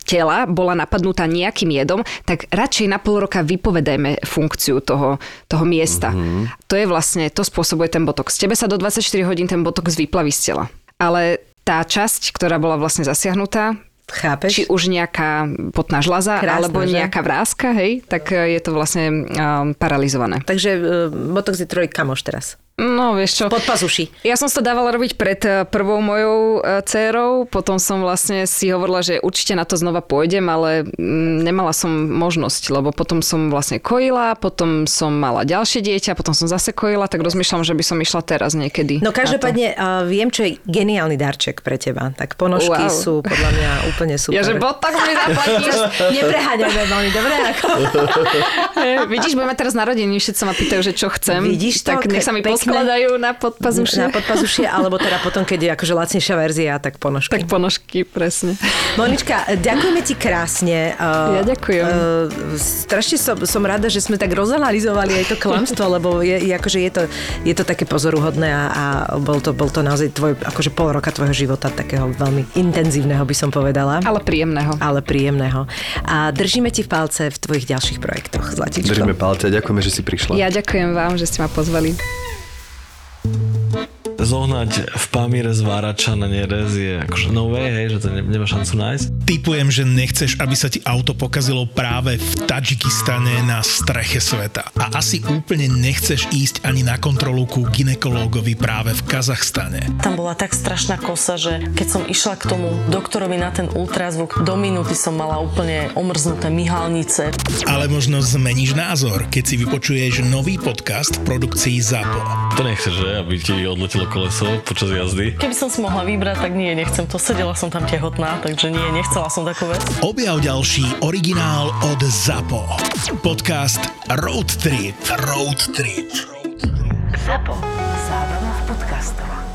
tela bola napadnutá nejakým jedom, tak radšej na pol roka vypovedajme funkciu toho, toho miesta. Mm-hmm. To je vlastne, to spôsobuje ten botox. Tebe sa do 24 hodín ten botox vyplaví z tela. Ale tá časť, ktorá bola vlastne zasiahnutá, Chápeš? či už nejaká potná žľaza, Krásne, alebo že? nejaká vrázka, hej, tak e, je to vlastne um, paralizované. Takže uh, botox je troj kamoš teraz. No, vieš čo, Pod pazuši. ja som to dávala robiť pred e, prvou mojou e, dcérou, potom som vlastne si hovorila, že určite na to znova pôjdem, ale mm, nemala som možnosť, lebo potom som vlastne kojila, potom som mala ďalšie dieťa, potom som zase kojila, tak rozmýšľam, že by som išla teraz niekedy. No každopádne uh, viem, čo je geniálny darček pre teba. Tak ponožky Wow. sú podľa mňa úplne super. Ja, že botox mi zaplatíš. Nepreháňajme veľmi dobre. Ako... Vidíš, budeme teraz narodení, všetci sa ma pýtajú, že čo chcem. Vidíš to? Tak nech sa mi Pekné. Poskladajú na podpazušie. Na podpazušie, alebo teda potom, keď je akože lacnejšia verzia, tak ponožky. Tak ponožky, presne. Monička, ďakujeme ti krásne. Uh, Ja ďakujem. Uh, strašne som, som rada, že sme tak rozanalizovali aj to klamstvo, lebo je, je, akože je, to, je to také pozoruhodné a, a bol, to, bol to naozaj tvoj, akože pol roka tvojho života takého veľmi intenzívneho, by som povedala. Ale príjemného. ale príjemného. A držíme ti v palce v tvojich ďalších projektoch, Zlatičko. Držíme palce ďakujeme, že si prišla. Ja ďakujem vám, že ste ma pozvali. Thank you. Zohnať v Pamíre z Várača na Nerez je akože no way, hej, že to ne, nemá šancu nájsť. Typujem, že nechceš, aby sa ti auto pokazilo práve v Tadžikistane na streche sveta. A asi úplne nechceš ísť ani na kontrolu ku ginekológovi práve v Kazachstane. Tam bola tak strašná kosa, že keď som išla k tomu doktorovi na ten ultrazvuk, do minúty som mala úplne omrznuté myhalnice. Ale možno zmeníš názor, keď si vypočuješ nový podcast v produkcii ZAPO. To nechceš, že? Aby ti odletelo koleso počas jazdy. Keby som si mohla vybrať, tak nie, nechcem to. Sedela som tam tehotná, takže nie, nechcela som takú vec. Objav ďalší originál od ZAPO. Podcast Road Trip. Road Trip. Zapo. Zábrná v podcastovách.